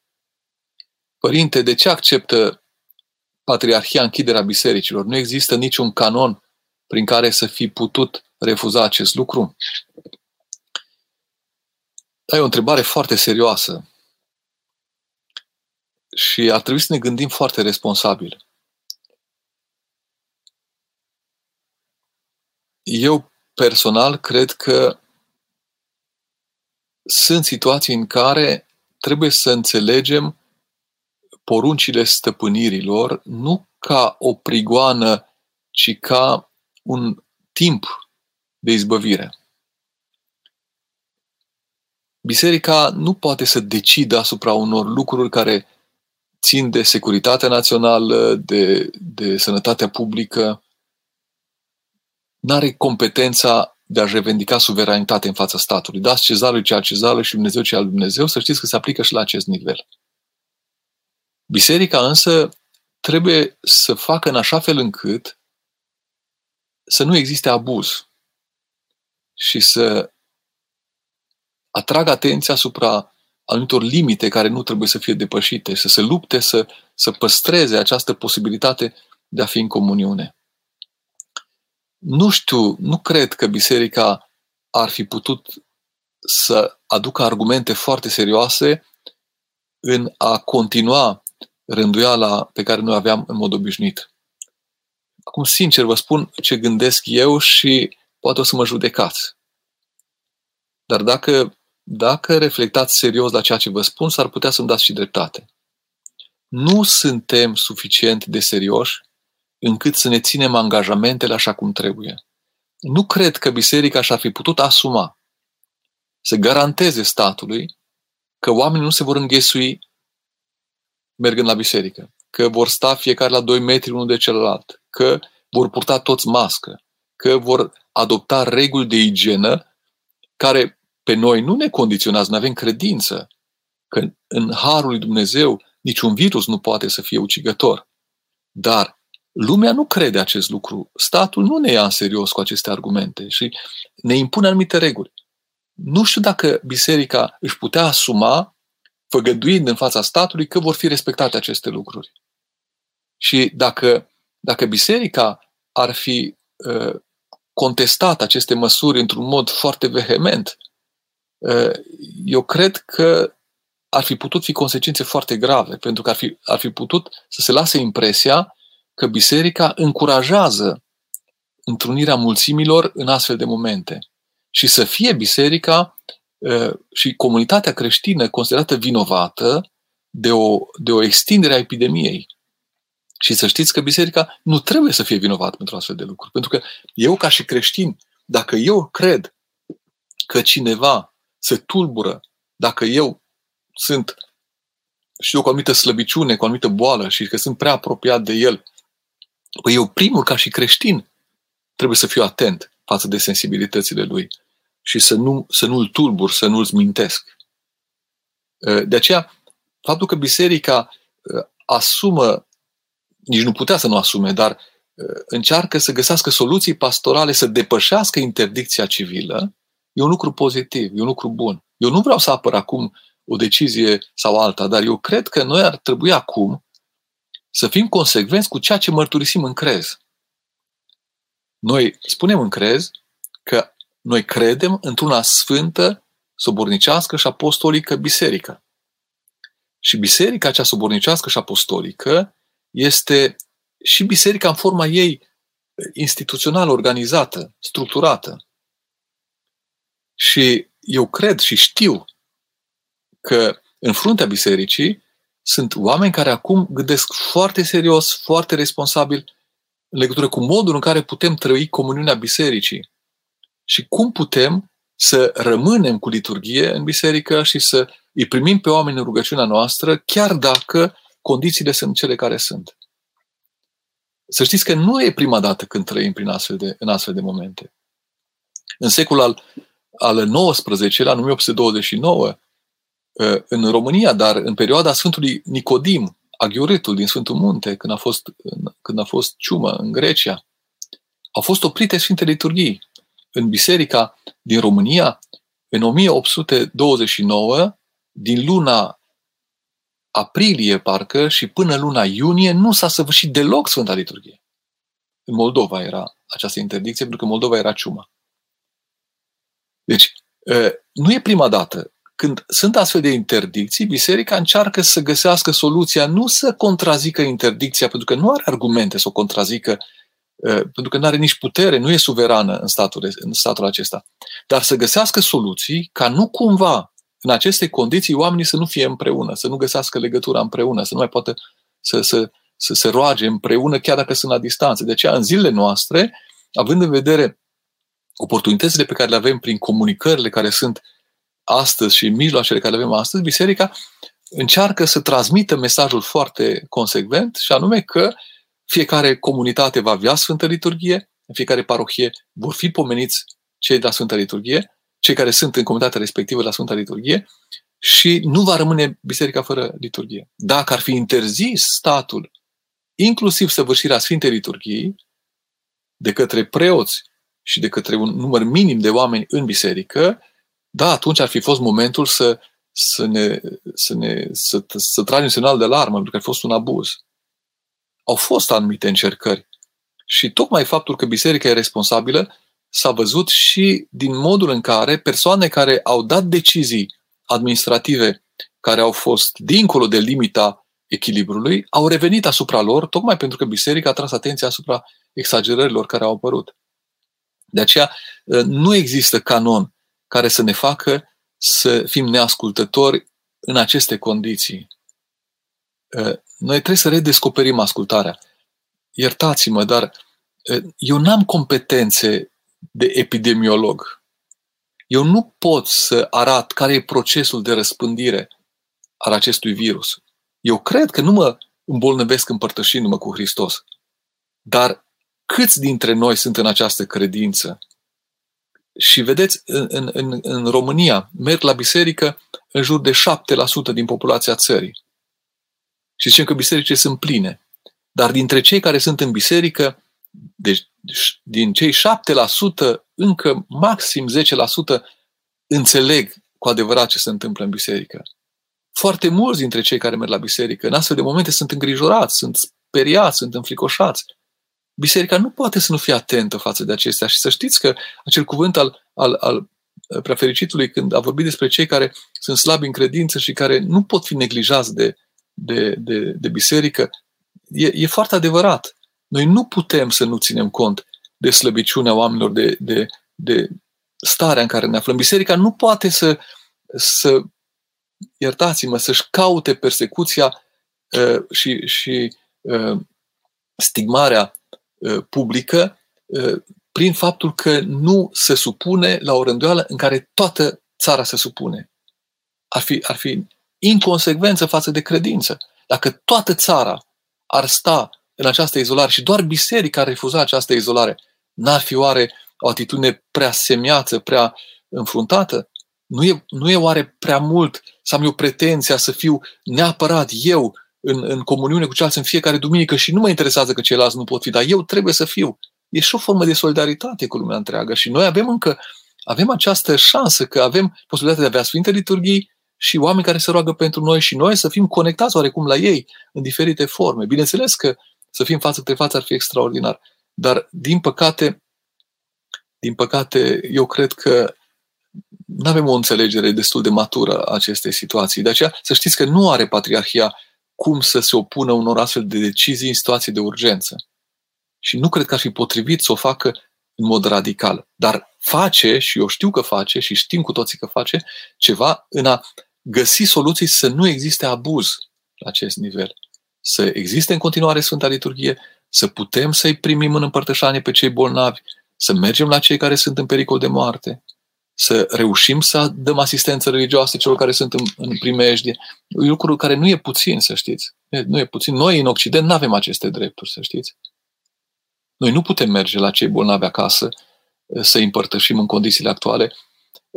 Speaker 1: Părinte, de ce acceptă Patriarhia închiderea bisericilor? Nu există niciun canon prin care să fi putut refuza acest lucru? E o întrebare foarte serioasă și ar trebui să ne gândim foarte responsabil. Eu personal cred că sunt situații în care trebuie să înțelegem poruncile stăpânirilor nu ca o prigoană, ci ca un timp de izbăvire. Biserica nu poate să decidă asupra unor lucruri care țin de securitatea națională, de, de sănătatea publică, nu are competența de a-și revendica suveranitate în fața statului. Dați cezarului ce al cezarului și Dumnezeu ce al Dumnezeu, să știți că se aplică și la acest nivel. Biserica însă trebuie să facă în așa fel încât să nu existe abuz și să atragă atenția asupra anumitor limite care nu trebuie să fie depășite, să se lupte să, să păstreze această posibilitate de a fi în comuniune. Nu știu, nu cred că biserica ar fi putut să aducă argumente foarte serioase în a continua rânduiala pe care noi aveam în mod obișnuit. Acum, sincer, vă spun ce gândesc eu și poate o să mă judecați. Dar dacă dacă reflectați serios la ceea ce vă spun, s-ar putea să-mi dați și dreptate. Nu suntem suficient de serioși încât să ne ținem angajamentele așa cum trebuie. Nu cred că biserica și-ar fi putut asuma să garanteze statului că oamenii nu se vor înghesui mergând la biserică, că vor sta fiecare la 2 metri unul de celălalt, că vor purta toți mască, că vor adopta reguli de igienă care pe noi nu ne condiționați, nu avem credință că în harul lui Dumnezeu niciun virus nu poate să fie ucigător. Dar Lumea nu crede acest lucru. Statul nu ne ia în serios cu aceste argumente și ne impune anumite reguli. Nu știu dacă biserica își putea asuma, făgăduind în fața statului, că vor fi respectate aceste lucruri. Și dacă, dacă biserica ar fi uh, contestat aceste măsuri într-un mod foarte vehement, uh, eu cred că ar fi putut fi consecințe foarte grave, pentru că ar fi, ar fi putut să se lase impresia că biserica încurajează întrunirea mulțimilor în astfel de momente și să fie biserica și comunitatea creștină considerată vinovată de o, de o extindere a epidemiei. Și să știți că biserica nu trebuie să fie vinovată pentru astfel de lucruri. Pentru că eu, ca și creștin, dacă eu cred că cineva se tulbură, dacă eu sunt, știu, cu o anumită slăbiciune, cu o anumită boală și că sunt prea apropiat de el, păi eu primul, ca și creștin, trebuie să fiu atent față de sensibilitățile lui și să, nu, să nu-l tulbur, să nu-l mintesc. De aceea, faptul că biserica asumă, nici nu putea să nu asume, dar încearcă să găsească soluții pastorale, să depășească interdicția civilă, e un lucru pozitiv, e un lucru bun. Eu nu vreau să apăr acum o decizie sau alta, dar eu cred că noi ar trebui acum să fim consecvenți cu ceea ce mărturisim în crez. Noi spunem în crez că noi credem într-una sfântă, sobornicească și apostolică biserică. Și biserica cea sobornicească și apostolică este și biserica în forma ei instituțională, organizată, structurată. Și eu cred și știu că în fruntea bisericii sunt oameni care acum gândesc foarte serios, foarte responsabil în legătură cu modul în care putem trăi comuniunea bisericii și cum putem să rămânem cu liturghie în biserică și să îi primim pe oameni în rugăciunea noastră, chiar dacă condițiile sunt cele care sunt. Să știți că nu e prima dată când trăim prin astfel de, în astfel de momente. În secolul al, al XIX-lea, în 1829, Uh, în România, dar în perioada Sfântului Nicodim, aghiuretul din Sfântul Munte, când a fost, când a fost ciumă în Grecia, au fost oprite Sfinte Liturghii. În biserica din România, în 1829, din luna aprilie, parcă, și până luna iunie, nu s-a săvârșit deloc Sfânta Liturghie. În Moldova era această interdicție, pentru că Moldova era ciumă. Deci, uh, nu e prima dată când sunt astfel de interdicții, biserica încearcă să găsească soluția, nu să contrazică interdicția, pentru că nu are argumente să o contrazică, uh, pentru că nu are nici putere, nu e suverană în statul, în statul acesta, dar să găsească soluții ca nu cumva, în aceste condiții, oamenii să nu fie împreună, să nu găsească legătura împreună, să nu mai poată să, să, să se roage împreună, chiar dacă sunt la distanță. De aceea, în zilele noastre, având în vedere oportunitățile pe care le avem prin comunicările care sunt uh, astăzi și mijloacele care le avem astăzi, biserica încearcă să transmită mesajul foarte consecvent și anume că fiecare comunitate va avea Sfântă Liturghie, în fiecare parohie vor fi pomeniți cei de la Sfântă Liturghie, cei care sunt în comunitatea respectivă la Sfânta Liturghie și nu va rămâne biserica fără liturghie. Dacă ar fi interzis statul, inclusiv săvârșirea Sfintei Liturghii, de către preoți și de către un număr minim de oameni în biserică, da, atunci ar fi fost momentul să, să, ne, să, ne, să, să tragem semnal de alarmă, pentru că a fost un abuz. Au fost anumite încercări. Și tocmai faptul că biserica e responsabilă s-a văzut și din modul în care persoane care au dat decizii administrative care au fost dincolo de limita echilibrului, au revenit asupra lor, tocmai pentru că biserica a tras atenția asupra exagerărilor care au apărut. De aceea nu există canon care să ne facă să fim neascultători în aceste condiții. Ă, noi trebuie să redescoperim ascultarea. Iertați-mă, dar ă, eu n-am competențe de epidemiolog. Eu nu pot să arat care e procesul de răspândire al acestui virus. Eu cred că nu mă îmbolnăvesc împărtășindu-mă cu Hristos. Dar câți dintre noi sunt în această credință? Și vedeți, în, în, în România merg la biserică în jur de 7% din populația țării. Și zicem că bisericile sunt pline. Dar dintre cei care sunt în biserică, deci din cei 7%, încă maxim 10% înțeleg cu adevărat ce se întâmplă în biserică. Foarte mulți dintre cei care merg la biserică în astfel de momente sunt îngrijorați, sunt speriați, sunt înfricoșați. Biserica nu poate să nu fie atentă față de acestea și să știți că acel cuvânt al, al, al prefericitului când a vorbit despre cei care sunt slabi în credință și care nu pot fi neglijați de, de, de, de biserică, e, e foarte adevărat. Noi nu putem să nu ținem cont de slăbiciunea oamenilor, de, de, de starea în care ne aflăm. Biserica nu poate să, să iertați-mă, să-și caute persecuția uh, și, și uh, stigmarea uh, publică uh, prin faptul că nu se supune la o rânduială în care toată țara se supune. Ar fi, ar fi inconsecvență față de credință. Dacă toată țara ar sta în această izolare și doar biserica ar refuza această izolare, n-ar fi oare o atitudine prea semiață, prea înfruntată? Nu e, nu e oare prea mult să am eu pretenția să fiu neapărat eu în, în comuniune cu ceilalți în fiecare duminică și nu mă interesează că ceilalți nu pot fi, dar eu trebuie să fiu. E și o formă de solidaritate cu lumea întreagă și noi avem încă avem această șansă că avem posibilitatea de a avea Sfinte Liturghii și oameni care se roagă pentru noi și noi să fim conectați oarecum la ei în diferite forme. Bineînțeles că să fim față de față ar fi extraordinar. Dar, din păcate, din păcate, eu cred că nu avem o înțelegere destul de matură a acestei situații. De aceea, să știți că nu are Patriarhia cum să se opună unor astfel de decizii în situații de urgență. Și nu cred că ar fi potrivit să o facă în mod radical. Dar face, și eu știu că face, și știm cu toții că face, ceva în a găsi soluții să nu existe abuz la acest nivel. Să existe în continuare Sfânta Liturghie, să putem să-i primim în împărtășanie pe cei bolnavi, să mergem la cei care sunt în pericol de moarte, să reușim să dăm asistență religioasă celor care sunt în, în primejdie. Un lucru care nu e puțin, să știți. Nu e puțin. Noi, în Occident, nu avem aceste drepturi, să știți. Noi nu putem merge la cei bolnavi acasă să împărtășim în condițiile actuale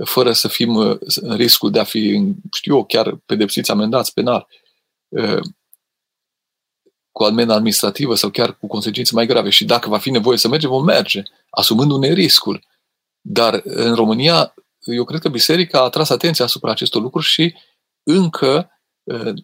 Speaker 1: fără să fim în riscul de a fi, știu eu, chiar pedepsiți, amendați penal cu amendă administrativă sau chiar cu consecințe mai grave. Și dacă va fi nevoie să mergem, vom merge, asumându-ne riscul. Dar în România, eu cred că biserica a tras atenția asupra acestor lucruri și încă uh,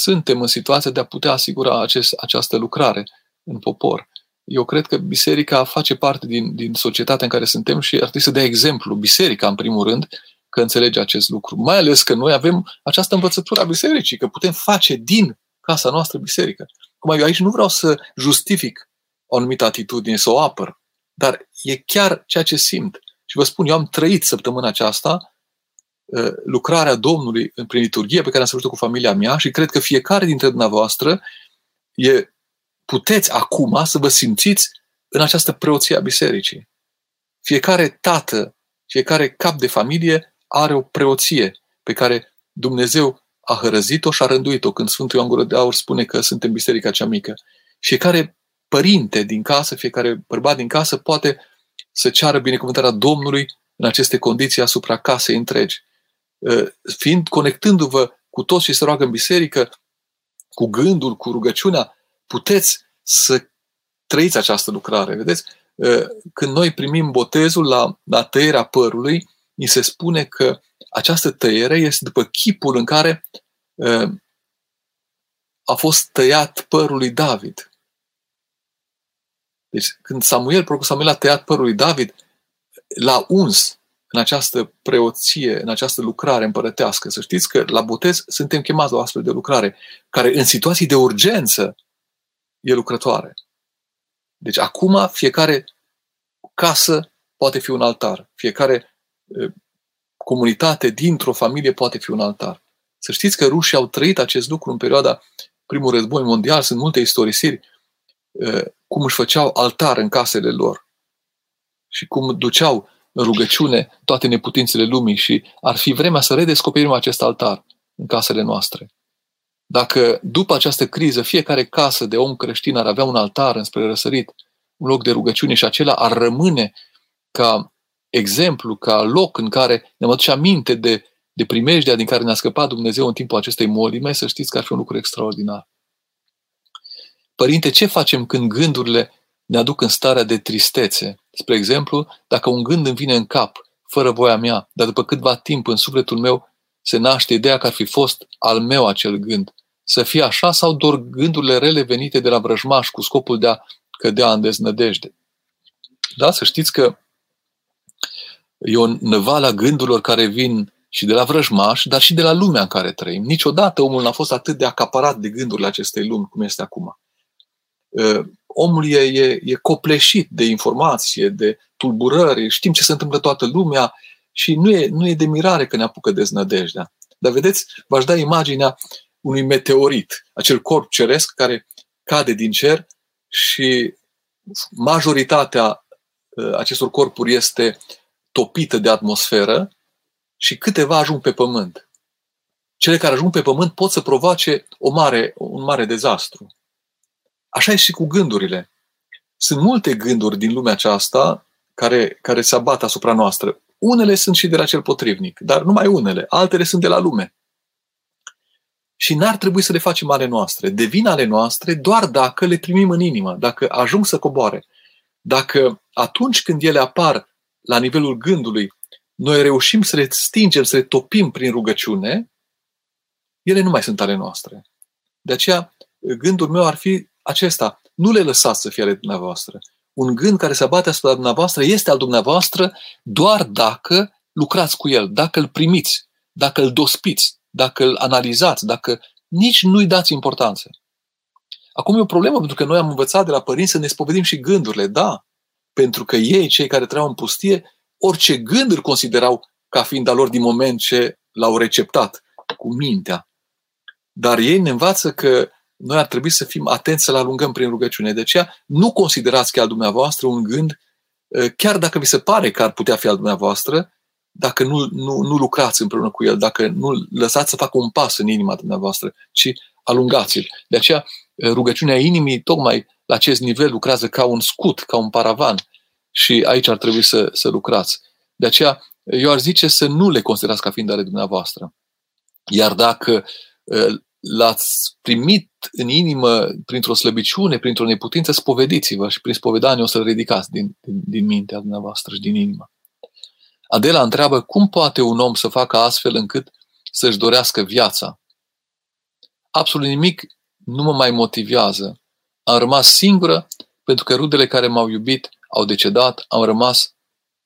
Speaker 1: suntem în situația de a putea asigura acest, această lucrare în popor. Eu cred că biserica face parte din, din societatea în care suntem și ar trebui să dea exemplu, biserica în primul rând, că înțelege acest lucru. Mai ales că noi avem această învățătură a bisericii, că putem face din casa noastră biserică. Cum eu aici nu vreau să justific o anumită atitudine, să o apăr, dar e chiar ceea ce simt. Și vă spun, eu am trăit săptămâna aceasta uh, lucrarea Domnului prin liturghie pe care am sărbătorit cu familia mea și cred că fiecare dintre dumneavoastră e, puteți acum să vă simțiți în această preoție a bisericii. Fiecare tată, fiecare cap de familie are o preoție pe care Dumnezeu a hărăzit-o și a rânduit-o, când Sfântul Ioan Gură de Aur spune că suntem biserica cea mică. Fiecare părinte din casă, fiecare bărbat din casă poate să ceară binecuvântarea Domnului în aceste condiții asupra casei întregi. Ă, fiind, conectându-vă cu toți și se roagă în biserică, cu gândul, cu rugăciunea, puteți să trăiți această lucrare. Vedeți? Ă, când noi primim botezul la, la tăierea părului, ni se spune că această tăiere este după chipul în care uh, a fost tăiat părul lui David. Deci când Samuel, procul Samuel a tăiat părul lui David, l-a uns în această preoție, în această lucrare împărătească. Să știți că la botez suntem chemați la o astfel de lucrare, care în situații de urgență e lucrătoare. Deci acum fiecare casă poate fi un altar. Fiecare uh, comunitate dintr-o familie poate fi un altar. Să știți că rușii au trăit acest lucru în perioada primul război mondial, sunt multe istorisiri uh, cum își făceau altar în casele lor și cum duceau în rugăciune toate neputințele lumii și ar fi vremea să redescoperim acest altar în casele noastre. Dacă după această criză fiecare casă de om creștin ar avea un altar înspre răsărit, un loc de rugăciune și acela ar rămâne ca exemplu, ca loc în care ne aduce aminte de, de primejdea din care ne-a scăpat Dumnezeu în timpul acestei molime, să știți că ar fi un lucru extraordinar. Părinte, ce facem când gândurile ne aduc în starea de tristețe? Spre exemplu, dacă un gând îmi vine în cap, fără voia mea, dar după câtva timp în sufletul meu se naște ideea că ar fi fost al meu acel gând. Să fie așa sau doar gândurile rele venite de la vrăjmaș cu scopul de a cădea în deznădejde? Da, să știți că e o năvală a gândurilor care vin și de la vrăjmaș, dar și de la lumea în care trăim. Niciodată omul n-a fost atât de acaparat de gândurile acestei lumi cum este acum. Ă, omul e, e, e copleșit de informație, de tulburări, știm ce se întâmplă toată lumea și nu e, nu e de mirare că ne apucă deznădejdea. Dar vedeți, v-aș da imaginea unui meteorit, acel corp ceresc care cade din cer și majoritatea ă, acestor corpuri este topită de atmosferă și câteva ajung pe pământ. Cele care ajung pe pământ pot să provoace o mare, un mare dezastru. Așa e și cu gândurile. Sunt multe gânduri din lumea aceasta care, care se abat asupra noastră. Unele sunt și de la cel potrivnic, dar numai unele. Altele sunt de la lume. Și n-ar trebui să le facem ale noastre. Devin ale noastre doar dacă le primim în inimă, dacă ajung să coboare. Dacă atunci când ele apar la nivelul gândului, noi reușim să le stingem, să le topim prin rugăciune, ele nu mai sunt ale noastre. De aceea, gândul meu ar fi acesta. Nu le lăsați să fie ale dumneavoastră. Un gând care se abate asupra dumneavoastră este al dumneavoastră doar dacă lucrați cu el, dacă îl primiți, dacă îl dospiți, dacă îl analizați, dacă nici nu-i dați importanță. Acum e o problemă, pentru că noi am învățat de la părinți să ne spovedim și gândurile, da, pentru că ei, cei care trăiau în pustie, orice gând îl considerau ca fiind al lor din moment ce l-au receptat cu mintea. Dar ei ne învață că noi ar trebui să fim atenți să-l alungăm prin rugăciune. De aceea, nu considerați că al dumneavoastră un gând, ă, chiar dacă vi se pare că ar putea fi al dumneavoastră, dacă nu, nu, nu lucrați împreună cu el, dacă nu lăsați să facă un pas în inima dumneavoastră, ci alungați-l. De aceea, ă, rugăciunea inimii, tocmai la acest nivel, lucrează ca un scut, ca un paravan. Și aici ar trebui să, să lucrați. De aceea, eu ar zice să nu le considerați ca fiind ale dumneavoastră. Iar dacă ă, l-ați primit în inimă printr-o slăbiciune, printr-o neputință, spovediți-vă și prin spovedanie o să-l ridicați din, din, din mintea dumneavoastră și din inimă. Adela întreabă cum poate un om să facă astfel încât să-și dorească viața. Absolut nimic nu mă mai motivează. Am rămas singură pentru că rudele care m-au iubit au decedat, am rămas,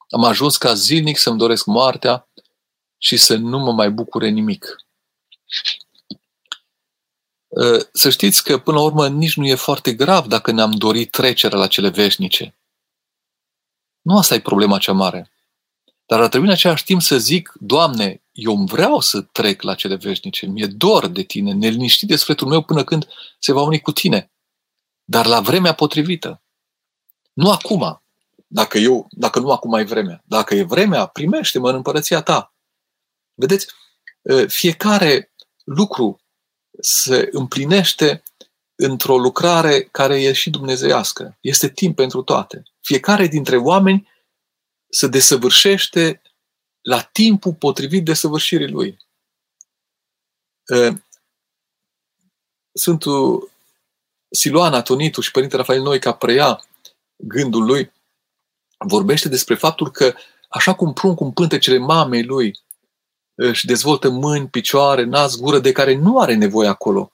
Speaker 1: am ajuns ca zilnic să-mi doresc moartea și să nu mă mai bucure nimic. Ă, să știți că, până la urmă, nici nu e foarte grav dacă ne-am dorit trecerea la cele veșnice. Nu asta e problema cea mare. Dar ar trebui în același timp să zic, Doamne, eu îmi vreau să trec la cele veșnice, mi-e dor de Tine, neliniștit de sufletul meu până când se va uni cu Tine. Dar la vremea potrivită. Nu acum. Dacă, eu, dacă nu acum e vremea. Dacă e vremea, primește-mă în împărăția Ta. Vedeți, ă, fiecare lucru se împlinește într-o lucrare care e și dumnezeiască. Este timp pentru toate. Fiecare dintre oameni se desăvârșește la timpul potrivit de săvârșirii lui. Sfântul Siluana Tonitu și Părintele Rafael Noica preia gândul lui, vorbește despre faptul că așa cum pruncul pântecele mamei lui își dezvoltă mâini, picioare, nas, gură, de care nu are nevoie acolo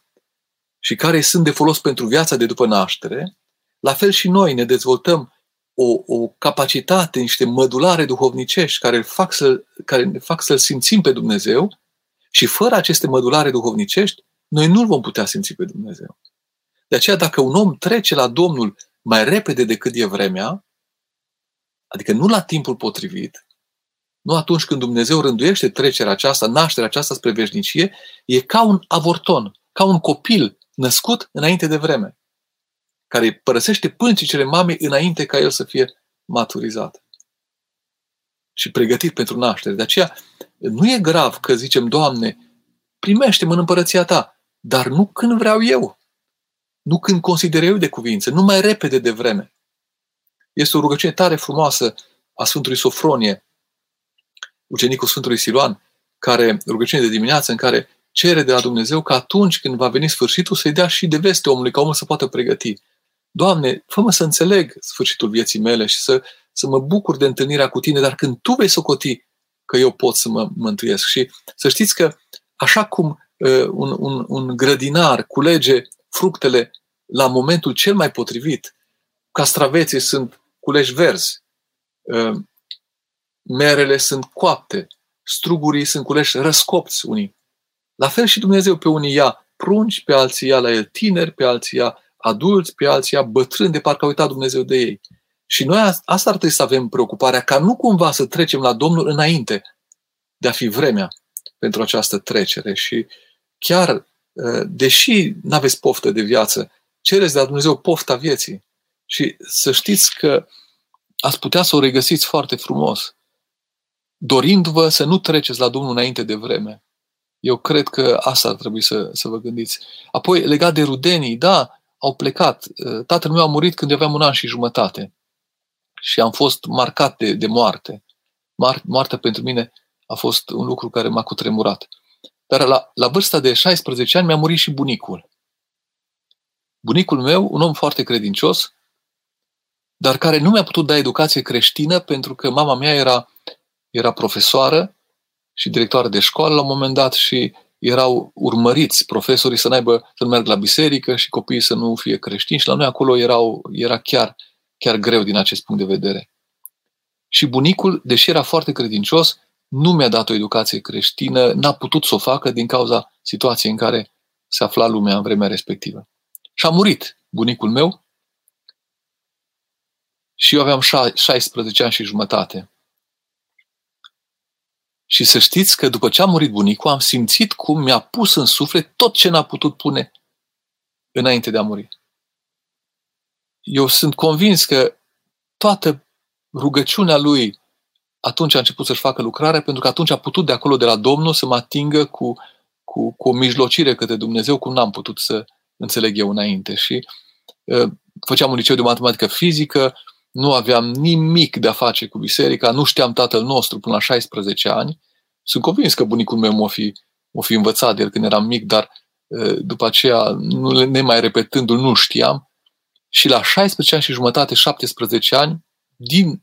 Speaker 1: și care sunt de folos pentru viața de după naștere, la fel și noi ne dezvoltăm o, o capacitate, niște mădulare duhovnicești care, fac să, care ne fac să-L simțim pe Dumnezeu și fără aceste mădulare duhovnicești, noi nu-L vom putea simți pe Dumnezeu. De aceea, dacă un om trece la Domnul mai repede decât e vremea, adică nu la timpul potrivit, nu atunci când Dumnezeu rânduiește trecerea aceasta, nașterea aceasta spre veșnicie, e ca un avorton, ca un copil născut înainte de vreme, care părăsește pâncicele mamei înainte ca el să fie maturizat și pregătit pentru naștere. De aceea, nu e grav că zicem, Doamne, primește-mă în împărăția Ta, dar nu când vreau eu, nu când consider eu de cuvință, nu mai repede de vreme. Este o rugăciune tare frumoasă a Sfântului Sofronie, ucenicul Sfântului Siluan, care, rugăciune de dimineață, în care cere de la Dumnezeu că atunci când va veni sfârșitul să-i dea și de veste omului, ca omul să poată pregăti. Doamne, fă-mă să înțeleg sfârșitul vieții mele și să, să mă bucur de întâlnirea cu Tine, dar când Tu vei socoti că eu pot să mă mântuiesc. Și să știți că așa cum uh, un, un, un grădinar culege fructele la momentul cel mai potrivit, castraveții sunt culeși verzi, uh, merele sunt coapte, strugurii sunt culeși răscopți unii. La fel și Dumnezeu pe unii ia prunci, pe alții ia la el tineri, pe alții ia adulți, pe alții ia bătrâni, de parcă a uitat Dumnezeu de ei. Și noi asta ar trebui să avem preocuparea, ca nu cumva să trecem la Domnul înainte de a fi vremea pentru această trecere. Și chiar, ă, deși nu aveți poftă de viață, cereți de la Dumnezeu pofta vieții. Și să știți că ați putea să o regăsiți foarte frumos, dorindu-vă să nu treceți la Domnul înainte de vreme. Eu cred că asta ar trebui să, să vă gândiți. Apoi, legat de rudenii, da, au plecat. Ă, tatăl meu a murit când aveam un an și jumătate și am fost marcat de, de moarte. Moartea pentru mine a fost un lucru care m-a cutremurat. Dar la, la vârsta de 16 ani mi-a murit și bunicul. Bunicul meu, un om foarte credincios, dar care nu mi-a putut da educație creștină pentru că mama mea era, era profesoară și directoare de școală la un moment dat și erau urmăriți profesorii să n-aibă, să nu meargă la biserică și copiii să nu fie creștini și la noi acolo erau, era chiar, chiar greu din acest punct de vedere. Și bunicul, deși era foarte credincios, nu mi-a dat o educație creștină, n-a putut să o facă din cauza situației în care se afla lumea în vremea respectivă. Și a murit bunicul meu și eu aveam 16 ani și jumătate. Și să știți că după ce a murit bunicul, am simțit cum mi-a pus în suflet tot ce n-a putut pune înainte de a muri. Eu sunt convins că toată rugăciunea lui atunci a început să-și facă lucrarea, pentru că atunci a putut de acolo, de la Domnul, să mă atingă cu, cu, cu o mijlocire către Dumnezeu, cum n-am putut să înțeleg eu înainte. Și uh, făceam un liceu de matematică fizică, nu aveam nimic de a face cu biserica, nu știam tatăl nostru până la 16 ani. Sunt convins că bunicul meu m-a fi, m-a fi învățat de el când eram mic, dar uh, după aceea, nu, nemai repetându-l, nu știam. Și la 16 ani și jumătate, 17 ani, din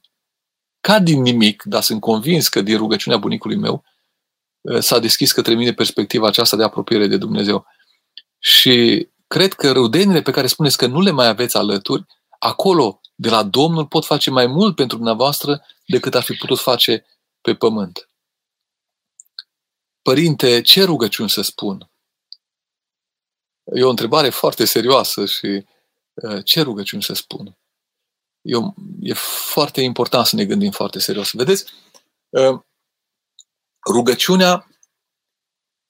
Speaker 1: ca din nimic, dar sunt convins că din rugăciunea bunicului meu uh, s-a deschis către mine perspectiva aceasta de apropiere de Dumnezeu. Și cred că râdenile pe care spuneți că nu le mai aveți alături, acolo, de la Domnul, pot face mai mult pentru dumneavoastră decât ar fi putut face pe pământ. Părinte, ce rugăciuni să spun? E o întrebare foarte serioasă și uh, ce rugăciuni să spun? eu, e foarte important să ne gândim foarte serios. Vedeți, ă, rugăciunea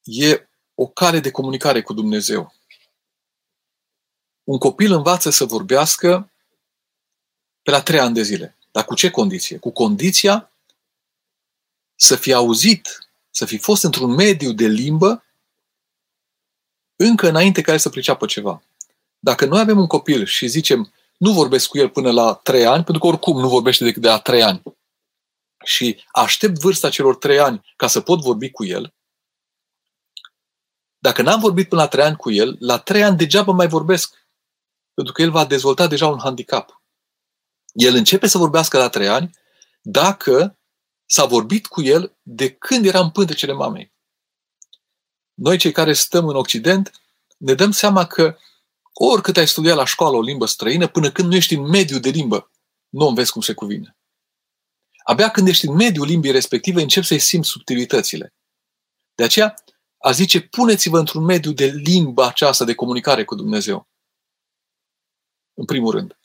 Speaker 1: e o cale de comunicare cu Dumnezeu. Un copil învață să vorbească pe la trei ani de zile. Dar cu ce condiție? Cu condiția să fie auzit, să fi fost într-un mediu de limbă încă înainte ca el să priceapă ceva. Dacă noi avem un copil și zicem, nu vorbesc cu el până la trei ani, pentru că oricum nu vorbește decât de la trei ani. Și aștept vârsta celor trei ani ca să pot vorbi cu el. Dacă n-am vorbit până la trei ani cu el, la trei ani degeaba mai vorbesc. Pentru că el va dezvolta deja un handicap. El începe să vorbească la trei ani dacă s-a vorbit cu el de când era în pântecele mamei. Noi, cei care stăm în Occident, ne dăm seama că Oricât ai studiat la școală o limbă străină, până când nu ești în mediul de limbă, nu înveți cum se cuvine. Abia când ești în mediul limbii respective, începi să-i simți subtilitățile. De aceea, a zice, puneți-vă într-un mediu de limbă aceasta de comunicare cu Dumnezeu. În primul rând.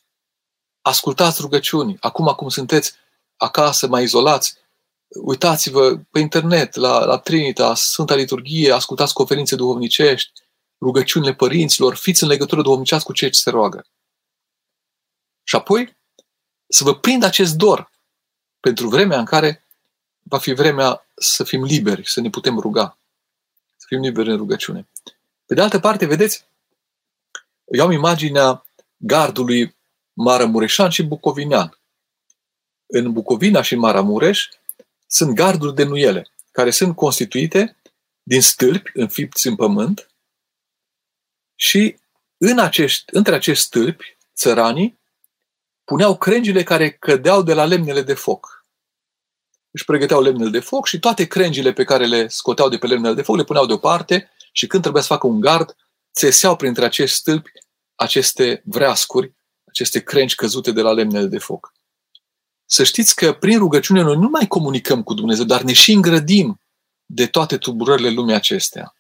Speaker 1: Ascultați rugăciuni. Acum, acum sunteți acasă, mai izolați, uitați-vă pe internet, la, la Trinitas, Sfânta Liturghie, ascultați conferințe duhovnicești, rugăciunile părinților, fiți în legătură duhovnicească cu ceea ce se roagă. Și apoi să vă prind acest dor pentru vremea în care va fi vremea să fim liberi, să ne putem ruga. Să fim liberi în rugăciune. Pe de altă parte, vedeți, eu am imaginea gardului Maramureșan și Bucovinean. În Bucovina și în Maramureș sunt garduri de nuiele, care sunt constituite din stâlpi înfipți în pământ și în acești, între acești stâlpi, țăranii, puneau crengile care cădeau de la lemnele de foc. Își pregăteau lemnele de foc și toate crengile pe care le scoteau de pe lemnele de foc le puneau deoparte și când trebuia să facă un gard, țeseau printre acești stâlpi aceste vreascuri, aceste crengi căzute de la lemnele de foc. Să știți că prin rugăciune noi nu mai comunicăm cu Dumnezeu, dar ne și îngrădim de toate tulburările lumii acestea.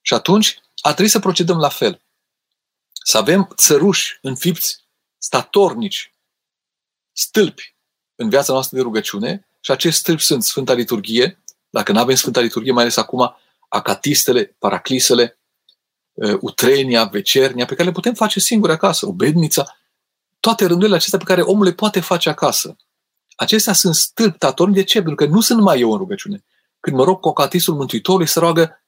Speaker 1: Și atunci a trebuit să procedăm la fel. Să avem țăruși înfipți, statornici, stâlpi în viața noastră de rugăciune și acești stâlpi sunt Sfânta Liturghie, dacă nu avem Sfânta Liturghie, mai ales acum, acatistele, paraclisele, uh, utrenia, vecernia, pe care le putem face singuri acasă, obednița, toate rândurile acestea pe care omul le poate face acasă. Acestea sunt stâlpi tatorni. De ce? Pentru că nu sunt numai eu în rugăciune. Când mă rog cu acatistul Mântuitorului, se roagă,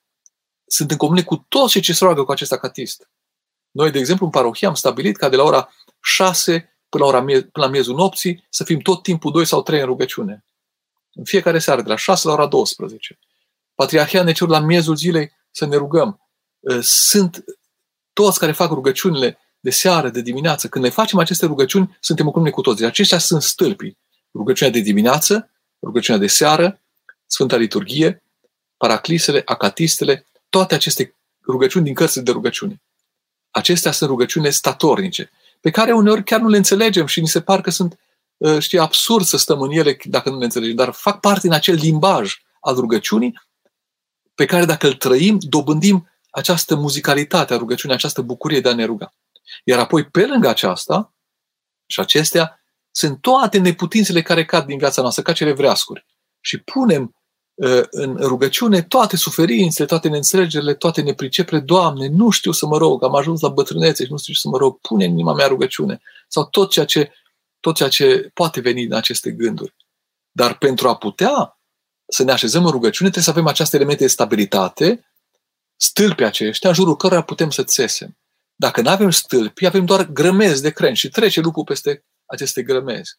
Speaker 1: sunt în comune cu toți cei ce se roagă cu acest acatist. Noi, de exemplu, în parohie am stabilit ca de la ora 6 până la, ora, până la miezul nopții să fim tot timpul 2 sau 3 în rugăciune. În fiecare seară, de la 6 la ora 12. Patriarhia ne cer la miezul zilei să ne rugăm. Ă, sunt toți care fac rugăciunile de seară, de dimineață. Când ne facem aceste rugăciuni, suntem în comune cu toți. Aceștia sunt stâlpii. Rugăciunea de dimineață, rugăciunea de seară, Sfânta Liturghie, paraclisele, acatistele, toate aceste rugăciuni din cărțile de rugăciune. Acestea sunt rugăciune statornice, pe care uneori chiar nu le înțelegem și ni se par că sunt, ă, știi, absurd să stăm în ele dacă nu le înțelegem, dar fac parte din acel limbaj al rugăciunii pe care dacă îl trăim, dobândim această muzicalitate a rugăciunii, această bucurie de a ne ruga. Iar apoi, pe lângă aceasta, și acestea, sunt toate neputințele care cad din viața noastră, ca cele vreascuri. Și punem uh, în rugăciune toate suferințele, toate neînțelegerile, toate nepricepere. Doamne, nu știu să mă rog, am ajuns la bătrânețe și nu știu să mă rog, pune în inima mea rugăciune. Sau tot ceea ce, tot ceea ce poate veni din aceste gânduri. Dar pentru a putea să ne așezăm în rugăciune, trebuie să avem aceste elemente de stabilitate, stâlpi aceștia, în jurul cărora putem să țesem. Dacă nu avem stâlpi, avem doar grămezi de crengi și trece lucrul peste aceste grămezi.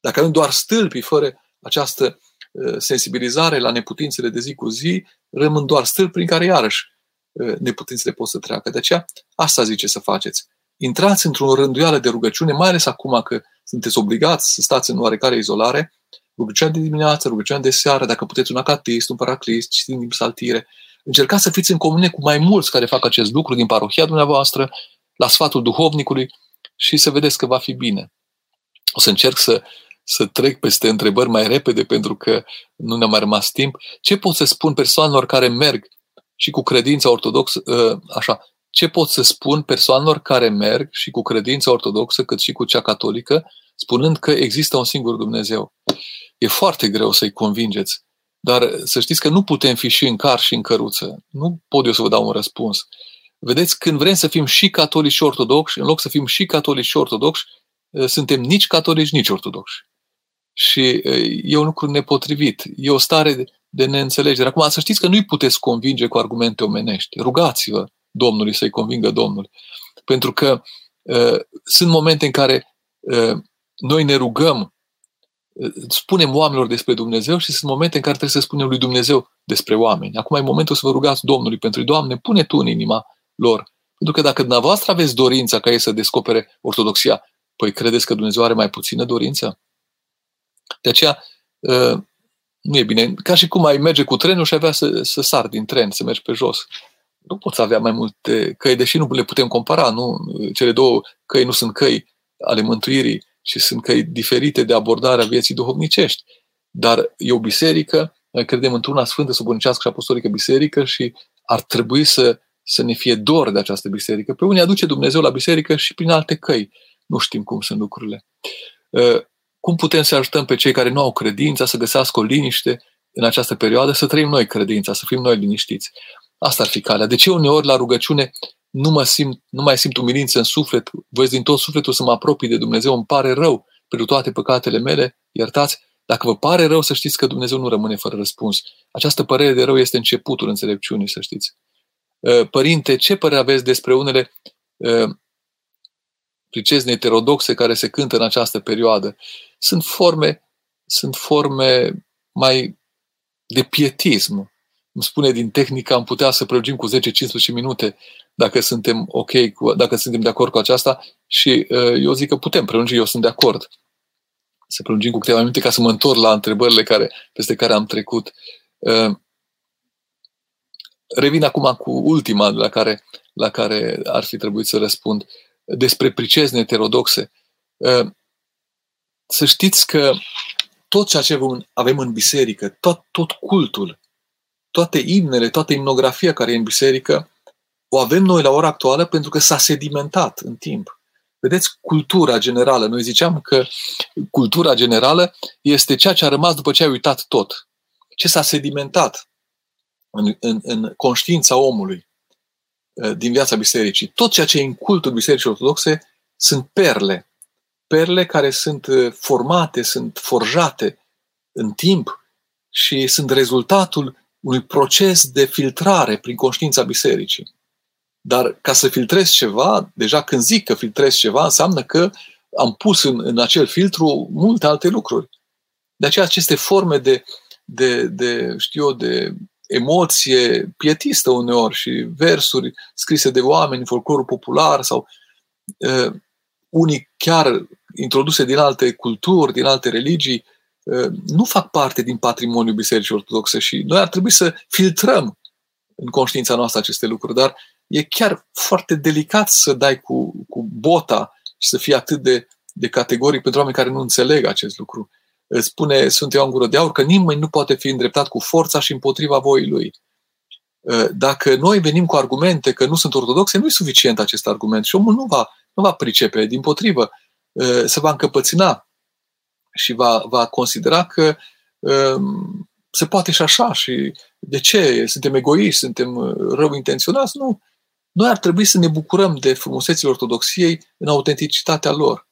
Speaker 1: Dacă avem doar stâlpi fără această uh, sensibilizare la neputințele de zi cu zi, rămân doar stâlpi prin care iarăși uh, neputințele pot să treacă. De aceea, asta zice să faceți. Intrați într-o rânduială de rugăciune, mai ales acum că sunteți obligați să stați în oarecare izolare, rugăciunea de dimineață, rugăciunea de seară, dacă puteți un acatist, un paraclist, citind din psaltire, Încercați să fiți în comune cu mai mulți care fac acest lucru din parohia dumneavoastră, la sfatul duhovnicului și să vedeți că va fi bine. O să încerc să, să trec peste întrebări mai repede pentru că nu ne-a mai rămas timp. Ce pot să spun persoanelor care merg și cu credința ortodoxă, ă, așa, ce pot să spun persoanelor care merg și cu credința ortodoxă cât și cu cea catolică, spunând că există un singur Dumnezeu? E foarte greu să-i convingeți dar să știți că nu putem fi și în car și în căruță. Nu pot eu să vă dau un răspuns. Vedeți, când vrem să fim și catolici și ortodoxi, în loc să fim și catolici și ortodoxi, eh, suntem nici catolici, nici ortodoxi. Și eh, e un lucru nepotrivit. E o stare de neînțelegere. Acum, să știți că nu-i puteți convinge cu argumente omenești. Rugați-vă Domnului să-i convingă Domnul. Pentru că uh, sunt momente în care uh, noi ne rugăm spunem oamenilor despre Dumnezeu și sunt momente în care trebuie să spunem lui Dumnezeu despre oameni. Acum e momentul să vă rugați Domnului pentru Doamne, pune Tu în inima lor. Pentru că dacă dumneavoastră aveți dorința ca ei să descopere ortodoxia, păi credeți că Dumnezeu are mai puțină dorință? De aceea, ă, nu e bine. Ca și cum ai merge cu trenul și avea să, să sar din tren, să mergi pe jos. Nu poți avea mai multe căi, deși nu le putem compara. Nu? Cele două căi nu sunt căi ale mântuirii și sunt căi diferite de abordare a vieții duhovnicești. Dar e o biserică, noi credem într-una sfântă, subunicească și apostolică biserică și ar trebui să, să ne fie dor de această biserică. Pe unii aduce Dumnezeu la biserică și prin alte căi. Nu știm cum sunt lucrurile. Uh, cum putem să ajutăm pe cei care nu au credința să găsească o liniște în această perioadă, să trăim noi credința, să fim noi liniștiți. Asta ar fi calea. De ce uneori la rugăciune nu, mă simt, nu mai simt umilință în suflet, voi din tot sufletul să mă apropii de Dumnezeu, îmi pare rău pentru toate păcatele mele, iertați, dacă vă pare rău să știți că Dumnezeu nu rămâne fără răspuns. Această părere de rău este începutul înțelepciunii, să știți. Uh, părinte, ce părere aveți despre unele uh, pricezne heterodoxe care se cântă în această perioadă? Sunt forme, sunt forme mai de pietism, îmi spune din tehnică, am putea să prelungim cu 10-15 minute dacă suntem ok, cu, dacă suntem de acord cu aceasta și uh, eu zic că putem prelungi, eu sunt de acord. Să prelungim cu câteva minute ca să mă întorc la întrebările care, peste care am trecut. Uh, revin acum cu ultima la care, la care ar fi trebuit să răspund. Despre pricezne heterodoxe. Uh, să știți că tot ceea ce avem în biserică, tot, tot cultul, toate imnele, toată imnografia care e în biserică, o avem noi la ora actuală pentru că s-a sedimentat în timp. Vedeți, cultura generală. Noi ziceam că cultura generală este ceea ce a rămas după ce ai uitat tot. Ce s-a sedimentat în, în, în conștiința omului uh, din viața bisericii. Tot ceea ce e în cultul bisericii ortodoxe sunt perle. Perle care sunt uh, formate, sunt forjate în timp și sunt rezultatul unui proces de filtrare prin conștiința bisericii. Dar ca să filtrez ceva, deja când zic că filtrez ceva, înseamnă că am pus în, în acel filtru multe alte lucruri. De aceea aceste forme de, de, de știu eu, de emoție pietistă uneori și versuri scrise de oameni, folclorul popular sau uh, unii chiar introduse din alte culturi, din alte religii, uh, nu fac parte din patrimoniul Bisericii Ortodoxe și noi ar trebui să filtrăm în conștiința noastră aceste lucruri, dar e chiar foarte delicat să dai cu, cu bota și să fii atât de, de categoric pentru oameni care nu înțeleg acest lucru. Spune Sfântul Ioan Gură de Aur că nimeni nu poate fi îndreptat cu forța și împotriva voii lui. Dacă noi venim cu argumente că nu sunt ortodoxe, nu e suficient acest argument și omul nu va, nu va pricepe, din potrivă, se va încăpățâna și va, va considera că um, se poate și așa și de ce? Suntem egoiști, suntem rău intenționați? Nu. Noi ar trebui să ne bucurăm de frumusețile ortodoxiei în autenticitatea lor.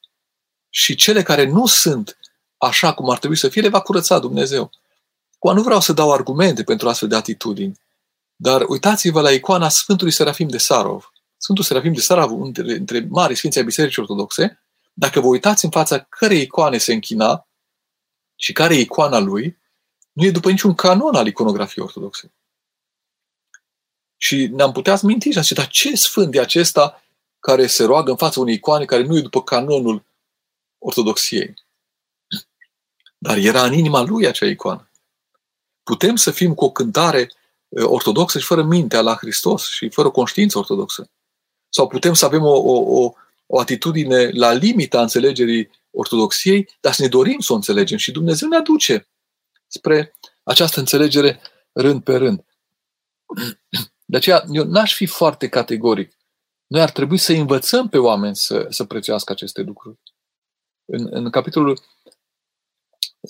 Speaker 1: Și cele care nu sunt așa cum ar trebui să fie, le va curăța Dumnezeu. Cu nu vreau să dau argumente pentru astfel de atitudini, dar uitați-vă la icoana Sfântului Serafim de Sarov. Sfântul Serafim de Sarov, între, între mari sfinții ai Bisericii Ortodoxe, dacă vă uitați în fața cărei icoane se închina și care e icoana lui, nu e după niciun canon al iconografiei ortodoxe. Și ne-am putea minti și zice, dar ce sfânt e acesta care se roagă în fața unei icoane care nu e după canonul ortodoxiei? Dar era în inima lui acea icoană. Putem să fim cu o cântare ortodoxă și fără mintea la Hristos și fără conștiință ortodoxă. Sau putem să avem o, o, o, o atitudine la limita înțelegerii ortodoxiei, dar să ne dorim să o înțelegem și Dumnezeu ne aduce spre această înțelegere rând pe rând. De aceea, eu n-aș fi foarte categoric. Noi ar trebui să învățăm pe oameni să, să prețească aceste lucruri. În, în capitolul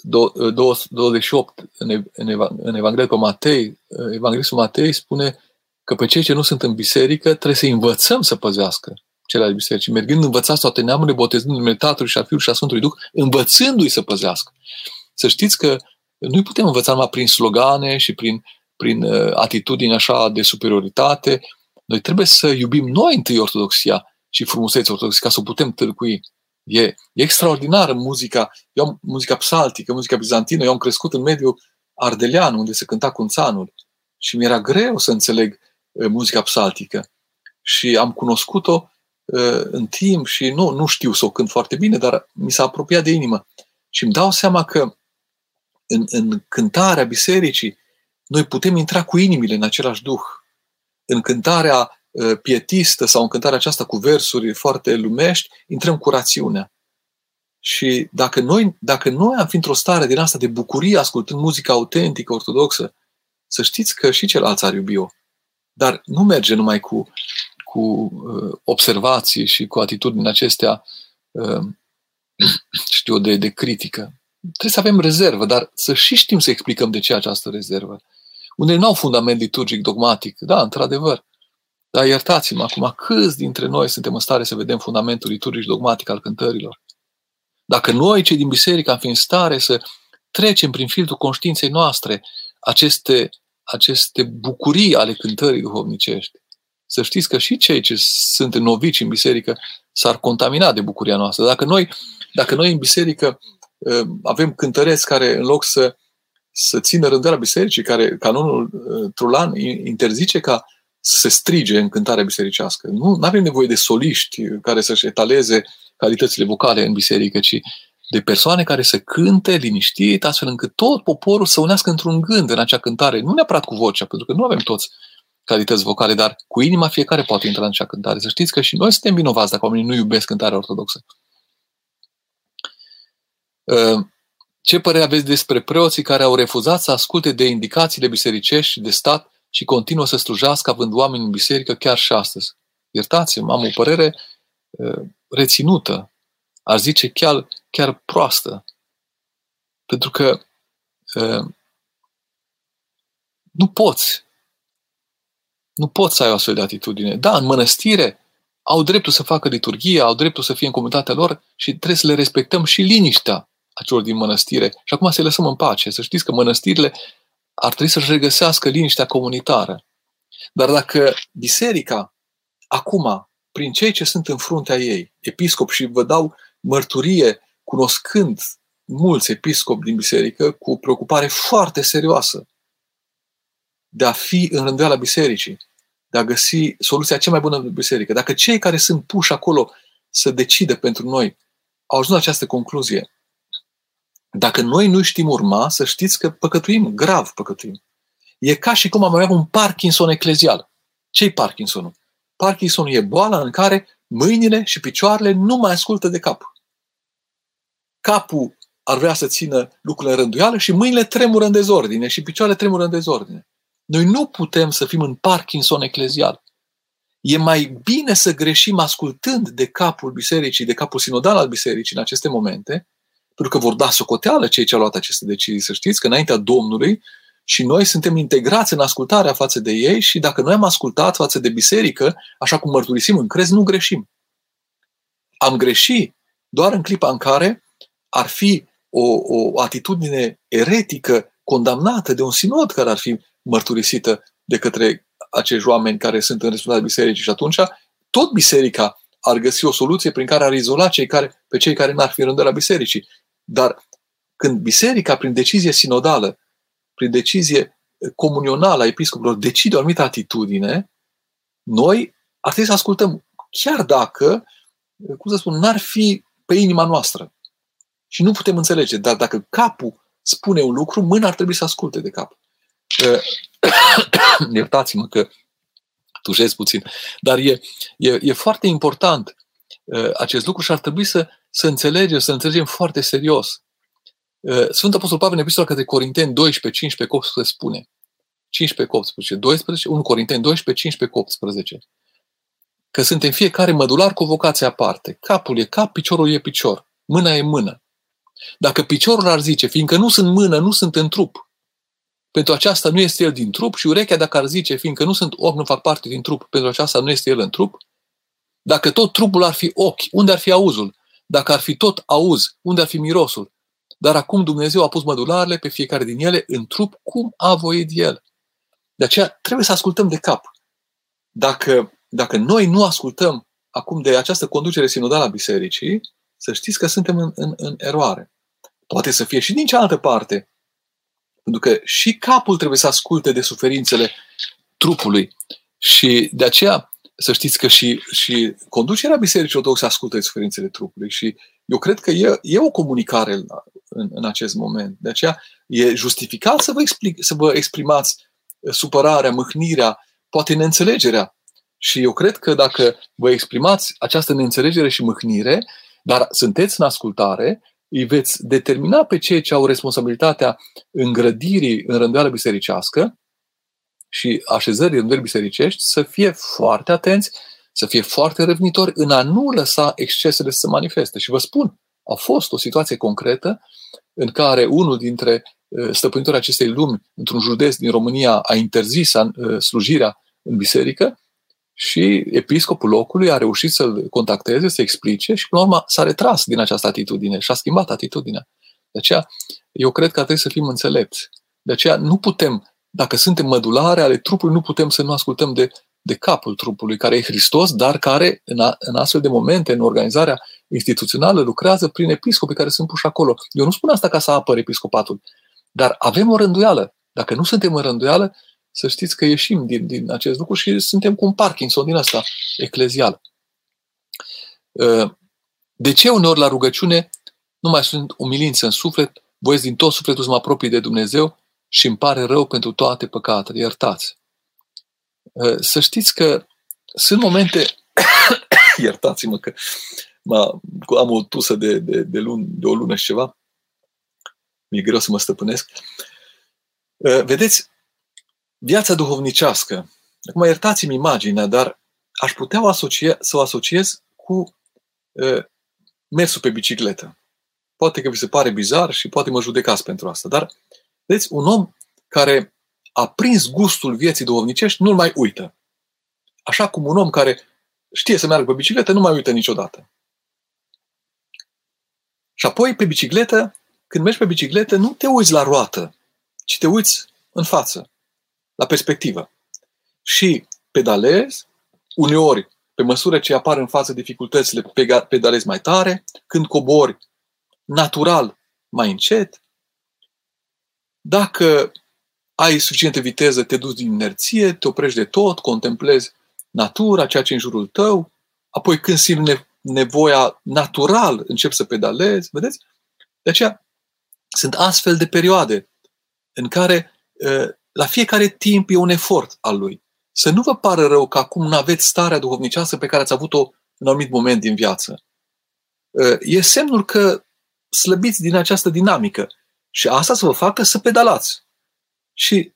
Speaker 1: 28, în, în Evanghelia pe Matei, Evanghelistul Matei spune că pe cei ce nu sunt în biserică trebuie să învățăm să păzească cele bisericii. Mergând învățați toate neamurile, botezând în numele Tatălui și a Fiului și a Sfântului Duh, învățându-i să păzească. Să știți că nu putem învăța numai prin slogane și prin prin uh, atitudini așa de superioritate. Noi trebuie să iubim noi întâi ortodoxia și frumusețea ortodoxiei ca să o putem târcui. E, e extraordinară muzica, eu am muzica psaltică, muzica bizantină, eu am crescut în mediul ardelean, unde se cânta cunțanul și mi-era greu să înțeleg uh, muzica psaltică. Și am cunoscut-o uh, în timp și nu, nu știu să o cânt foarte bine, dar mi s-a apropiat de inimă. Și îmi dau seama că în, în cântarea bisericii noi putem intra cu inimile în același duh. În cântarea ă, pietistă sau în cântarea aceasta cu versuri foarte lumești, intrăm cu rațiunea. Și dacă noi, dacă noi am fi într-o stare din asta de bucurie ascultând muzica autentică, ortodoxă, să știți că și ceilalți ar iubi-o. Dar nu merge numai cu, cu uh, observații și cu atitudini acestea, uh, știu, de, de critică. Trebuie să avem rezervă, dar să și știm să explicăm de ce această rezervă. Unele nu au fundament liturgic, dogmatic. Da, într-adevăr. Dar iertați-mă acum, câți dintre noi suntem în stare să vedem fundamentul liturgic dogmatic al cântărilor? Dacă noi, cei din biserică, am fi în stare să trecem prin filtrul conștiinței noastre aceste, aceste bucurii ale cântării duhovnicești, să știți că și cei ce sunt novici în biserică s-ar contamina de bucuria noastră. Dacă noi, dacă noi în biserică ă, avem cântăreți care, în loc să să țină rânduiala bisericii, care canonul uh, Trulan interzice ca să se strige în cântarea bisericească. Nu avem nevoie de soliști care să-și etaleze calitățile vocale în biserică, ci de persoane care să cânte liniștit, astfel încât tot poporul să unească într-un gând în acea cântare, nu neapărat cu vocea, pentru că nu avem toți calități vocale, dar cu inima fiecare poate intra în acea cântare. Să știți că și noi suntem vinovați dacă oamenii nu iubesc cântarea ortodoxă. Uh, ce părere aveți despre preoții care au refuzat să asculte de indicațiile bisericești și de stat și continuă să slujească având oameni în biserică chiar și astăzi? Iertați-mă, am o părere uh, reținută, aș zice chiar, chiar proastă. Pentru că uh, nu poți. Nu poți să ai o astfel de atitudine. Da, în mănăstire au dreptul să facă liturghie, au dreptul să fie în comunitatea lor și trebuie să le respectăm și liniștea acelor din mănăstire. Și acum să le lăsăm în pace. Să știți că mănăstirile ar trebui să-și regăsească liniștea comunitară. Dar dacă biserica, acum, prin cei ce sunt în fruntea ei, episcop, și vă dau mărturie, cunoscând mulți episcopi din biserică, cu preocupare foarte serioasă de a fi în rânduiala bisericii, de a găsi soluția cea mai bună în biserică. Dacă cei care sunt puși acolo să decide pentru noi au ajuns la această concluzie, dacă noi nu știm urma, să știți că păcătuim, grav păcătuim. E ca și cum am avea un Parkinson eclezial. Ce-i Parkinsonul? Parkinsonul e boala în care mâinile și picioarele nu mai ascultă de cap. Capul ar vrea să țină lucrurile în rânduială și mâinile tremură în dezordine și picioarele tremură în dezordine. Noi nu putem să fim în Parkinson eclezial. E mai bine să greșim ascultând de capul bisericii, de capul sinodal al bisericii în aceste momente, pentru că vor da socoteală cei ce au luat aceste decizii. Să știți că înaintea Domnului și noi suntem integrați în ascultarea față de ei și dacă noi am ascultat față de biserică, așa cum mărturisim în crez, nu greșim. Am greșit doar în clipa în care ar fi o, o atitudine eretică condamnată de un sinod care ar fi mărturisită de către acești oameni care sunt în rezultatul bisericii și atunci tot biserica ar găsi o soluție prin care ar izola cei care, pe cei care n-ar fi rândă la bisericii. Dar când biserica, prin decizie sinodală, prin decizie comunională a episcopilor, decide o anumită atitudine, noi ar trebui să ascultăm, chiar dacă, cum să spun, n-ar fi pe inima noastră. Și nu putem înțelege, dar dacă capul spune un lucru, mâna ar trebui să asculte de cap. Iertați-mă că tușesc puțin, dar e, e, e foarte important acest lucru și ar trebui să, să înțelegem, să înțelegem foarte serios. Uh, Sfântul Apostol Pavel în epistola către Corinteni 12, 15, 18 spune 15, 18, 12, 1 Corinteni 12, 15, 18 că suntem fiecare mădular cu vocație aparte. Capul e cap, piciorul e picior, mâna e mână. Dacă piciorul ar zice, fiindcă nu sunt mână, nu sunt în trup, pentru aceasta nu este el din trup și urechea dacă ar zice, fiindcă nu sunt ochi, nu fac parte din trup, pentru aceasta nu este el în trup, dacă tot trupul ar fi ochi, unde ar fi auzul? Dacă ar fi tot auz, unde ar fi mirosul? Dar acum Dumnezeu a pus mădularele pe fiecare din ele în trup cum a voit El. De aceea trebuie să ascultăm de cap. Dacă, dacă noi nu ascultăm acum de această conducere sinodală a bisericii, să știți că suntem în, în, în eroare. Poate să fie și din cealaltă parte. Pentru că și capul trebuie să asculte de suferințele trupului. Și de aceea să știți că și, și conducerea Bisericii Ortodoxe ascultă de suferințele trupului și eu cred că e, e o comunicare în, în, în acest moment. De aceea e justificat să vă, explic, să vă exprimați supărarea, mâhnirea, poate neînțelegerea. Și eu cred că dacă vă exprimați această neînțelegere și mâhnire, dar sunteți în ascultare, îi veți determina pe cei ce au responsabilitatea îngrădirii în rânduială bisericească și așezării rânduieli bisericești să fie foarte atenți, să fie foarte răvnitori în a nu lăsa excesele să se manifeste. Și vă spun, a fost o situație concretă în care unul dintre uh, stăpânitorii acestei lumi, într-un județ din România, a interzis uh, slujirea în biserică și episcopul locului a reușit să-l contacteze, să explice și, până la urmă, s-a retras din această atitudine și a schimbat atitudinea. De aceea, eu cred că trebuie să fim înțelepți. De aceea, nu putem dacă suntem mădulare ale trupului, nu putem să nu ascultăm de, de capul trupului, care e Hristos, dar care în, a, în astfel de momente, în organizarea instituțională, lucrează prin episcopi care sunt puși acolo. Eu nu spun asta ca să apăr episcopatul. Dar avem o rânduială. Dacă nu suntem în rânduială, să știți că ieșim din, din acest lucru și suntem cu un Parkinson din asta eclezial. Uh, de ce uneori la rugăciune nu mai sunt umilință în suflet, voiesc din tot sufletul să mă apropii de Dumnezeu și îmi pare rău pentru toate păcatele, iertați. Uh, să știți că sunt momente, iertați-mă că am o tusă de, de, de, lun, de o lună și ceva, mi-e greu să mă stăpânesc. Uh, vedeți, viața duhovnicească, acum iertați-mi imaginea, dar aș putea o asocia, să o asociez cu uh, mersul pe bicicletă. Poate că vi se pare bizar și poate mă judecați pentru asta, dar vedeți, un om care a prins gustul vieții duhovnicești nu-l mai uită. Așa cum un om care știe să meargă pe bicicletă nu mai uită niciodată. Și apoi, pe bicicletă, când mergi pe bicicletă, nu te uiți la roată, ci te uiți în față, la perspectivă. Și pedalezi, uneori, pe măsură ce apar în față dificultățile, pedalezi mai tare, când cobori, natural, mai încet. Dacă ai suficientă viteză, te duci din inerție, te oprești de tot, contemplezi natura, ceea ce e în jurul tău, apoi când simți nevoia natural, începi să pedalezi, vedeți? De aceea sunt astfel de perioade în care la fiecare timp e un efort al lui. Să nu vă pară rău că acum nu aveți starea duhovnicească pe care ați avut-o în un anumit moment din viață. E semnul că slăbiți din această dinamică. Și asta să vă facă să pedalați. Și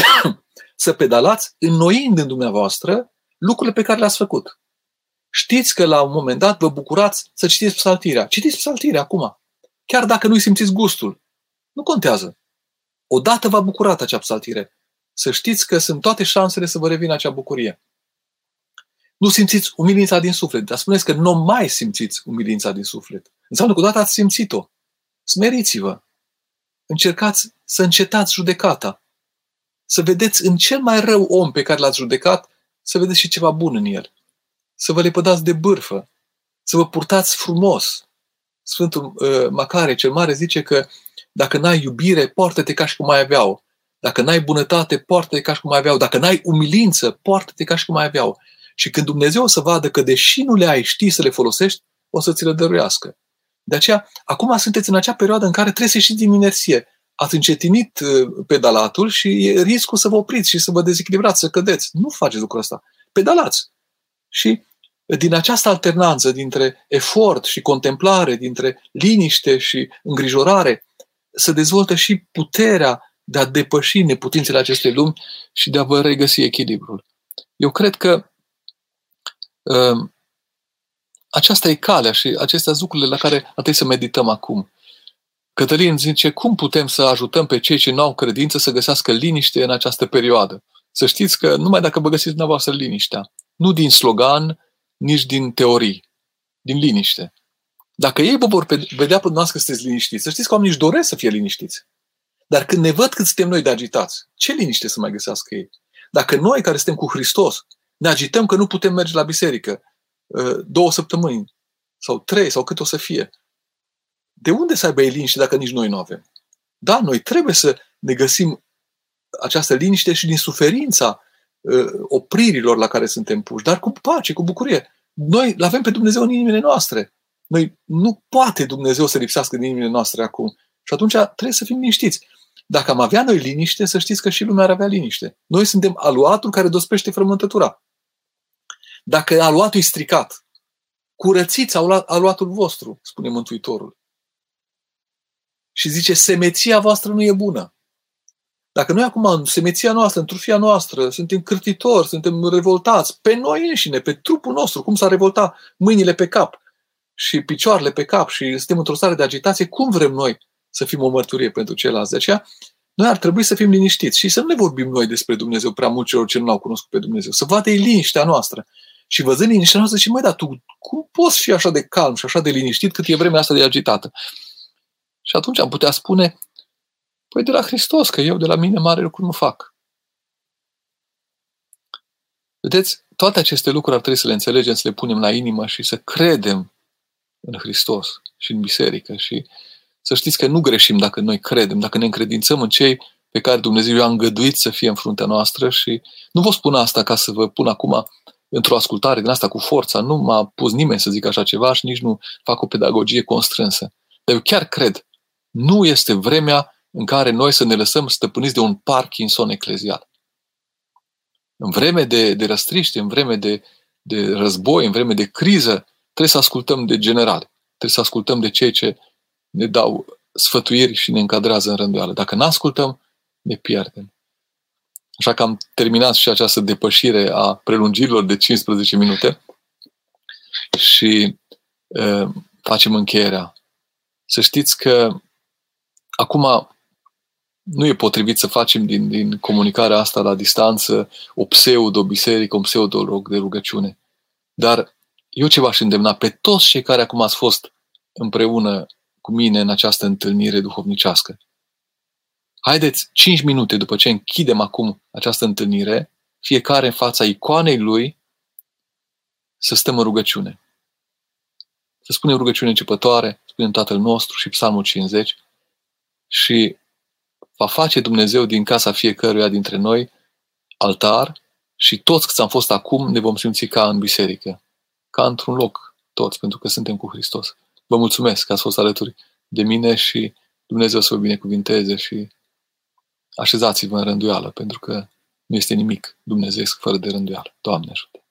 Speaker 1: să pedalați înnoind în dumneavoastră lucrurile pe care le-ați făcut. Știți că la un moment dat vă bucurați să citiți psaltirea. Citiți psaltirea acum. Chiar dacă nu-i simțiți gustul. Nu contează. Odată v-a bucurat acea psaltire. Să știți că sunt toate șansele să vă revină acea bucurie. Nu simțiți umilința din suflet, dar spuneți că nu mai simțiți umilința din suflet. Înseamnă că odată ați simțit-o. Smeriți-vă. Încercați să încetați judecata. Să vedeți în cel mai rău om pe care l-ați judecat, să vedeți și ceva bun în el. Să vă lepădați de bârfă. Să vă purtați frumos. Sfântul uh, Macare cel Mare zice că dacă n-ai iubire, poartă-te ca și cum mai aveau. Dacă n-ai bunătate, poartă-te ca și cum mai aveau. Dacă n-ai umilință, poartă-te ca și cum mai aveau. Și când Dumnezeu o să vadă că deși nu le ai, știi să le folosești, o să ți le dăruiască. De aceea, acum sunteți în acea perioadă în care trebuie să ieșiți din inerție. Ați încetinit uh, pedalatul și e riscul să vă opriți și să vă dezechilibrați, să cădeți. Nu faceți lucrul ăsta. Pedalați. Și din această alternanță dintre efort și contemplare, dintre liniște și îngrijorare, să dezvoltă și puterea de a depăși neputințele acestei lumi și de a vă regăsi echilibrul. Eu cred că uh, aceasta e calea și acestea sunt lucrurile la care ar trebui să medităm acum. Cătălin zice, cum putem să ajutăm pe cei ce nu au credință să găsească liniște în această perioadă? Să știți că numai dacă vă găsiți dumneavoastră liniștea, nu din slogan, nici din teorii, din liniște. Dacă ei vă vor vedea pe dumneavoastră că sunteți liniștiți, să știți că oamenii își doresc să fie liniștiți. Dar când ne văd cât suntem noi de agitați, ce liniște să mai găsească ei? Dacă noi care suntem cu Hristos ne agităm că nu putem merge la biserică uh, două săptămâni sau trei sau cât o să fie, de unde să aibă ei liniște dacă nici noi nu avem? Da, noi trebuie să ne găsim această liniște și din suferința uh, opririlor la care suntem puși, dar cu pace, cu bucurie. Noi îl avem pe Dumnezeu în inimile noastre. Noi nu poate Dumnezeu să lipsească din inimile noastre acum. Și atunci trebuie să fim liniștiți. Dacă am avea noi liniște, să știți că și lumea ar avea liniște. Noi suntem aluatul care dospește frământătura. Dacă aluatul e stricat, curățiți aluatul vostru, spune Mântuitorul. Și zice, semeția voastră nu e bună. Dacă noi acum, în semeția noastră, în trufia noastră, suntem cârtitori, suntem revoltați pe noi înșine, pe trupul nostru, cum s-a revoltat mâinile pe cap și picioarele pe cap și suntem într-o stare de agitație, cum vrem noi să fim o mărturie pentru ceilalți? De aceea, noi ar trebui să fim liniștiți și să nu ne vorbim noi despre Dumnezeu prea mult celor ce nu l-au cunoscut pe Dumnezeu. Să vadă ei liniștea noastră. Și văzând liniștea noastră, și mai da, tu cum poți fi așa de calm și așa de liniștit cât e vremea asta de agitată? Și atunci am putea spune, păi de la Hristos, că eu de la mine mare lucru nu fac. Vedeți, toate aceste lucruri ar trebui să le înțelegem, să le punem la inimă și să credem în Hristos și în biserică și Să știți că nu greșim dacă noi credem, dacă ne încredințăm în cei pe care Dumnezeu i-a îngăduit să fie în fruntea noastră și nu vă spun asta ca să vă pun acum într-o ascultare din asta cu forța. Nu m-a pus nimeni să zic așa ceva și nici nu fac o pedagogie constrânsă. Dar eu chiar cred, nu este vremea în care noi să ne lăsăm stăpâniți de un Parkinson eclezial. În vreme de, de răstriște, în vreme de, de război, în vreme de criză, trebuie să ascultăm de generali. Trebuie să ascultăm de cei ce ne dau sfătuiri și ne încadrează în rânduială. Dacă nu ascultăm, ne pierdem. Așa că am terminat și această depășire a prelungirilor de 15 minute și e, facem încheierea. Să știți că acum nu e potrivit să facem din, din comunicarea asta la distanță o pseudo-biserică, un pseudo-rog de rugăciune. Dar eu ce v-aș îndemna pe toți cei care acum ați fost împreună cu mine în această întâlnire duhovnicească. Haideți 5 minute după ce închidem acum această întâlnire, fiecare în fața icoanei lui, să stăm în rugăciune. Să spunem rugăciune începătoare, spunem Tatăl nostru și Psalmul 50 și va face Dumnezeu din casa fiecăruia dintre noi altar și toți câți am fost acum ne vom simți ca în biserică, ca într-un loc toți, pentru că suntem cu Hristos. Vă mulțumesc că ați fost alături de mine și Dumnezeu să vă binecuvinteze și așezați-vă în rânduială, pentru că nu este nimic dumnezeesc fără de rânduială. Doamne ajută!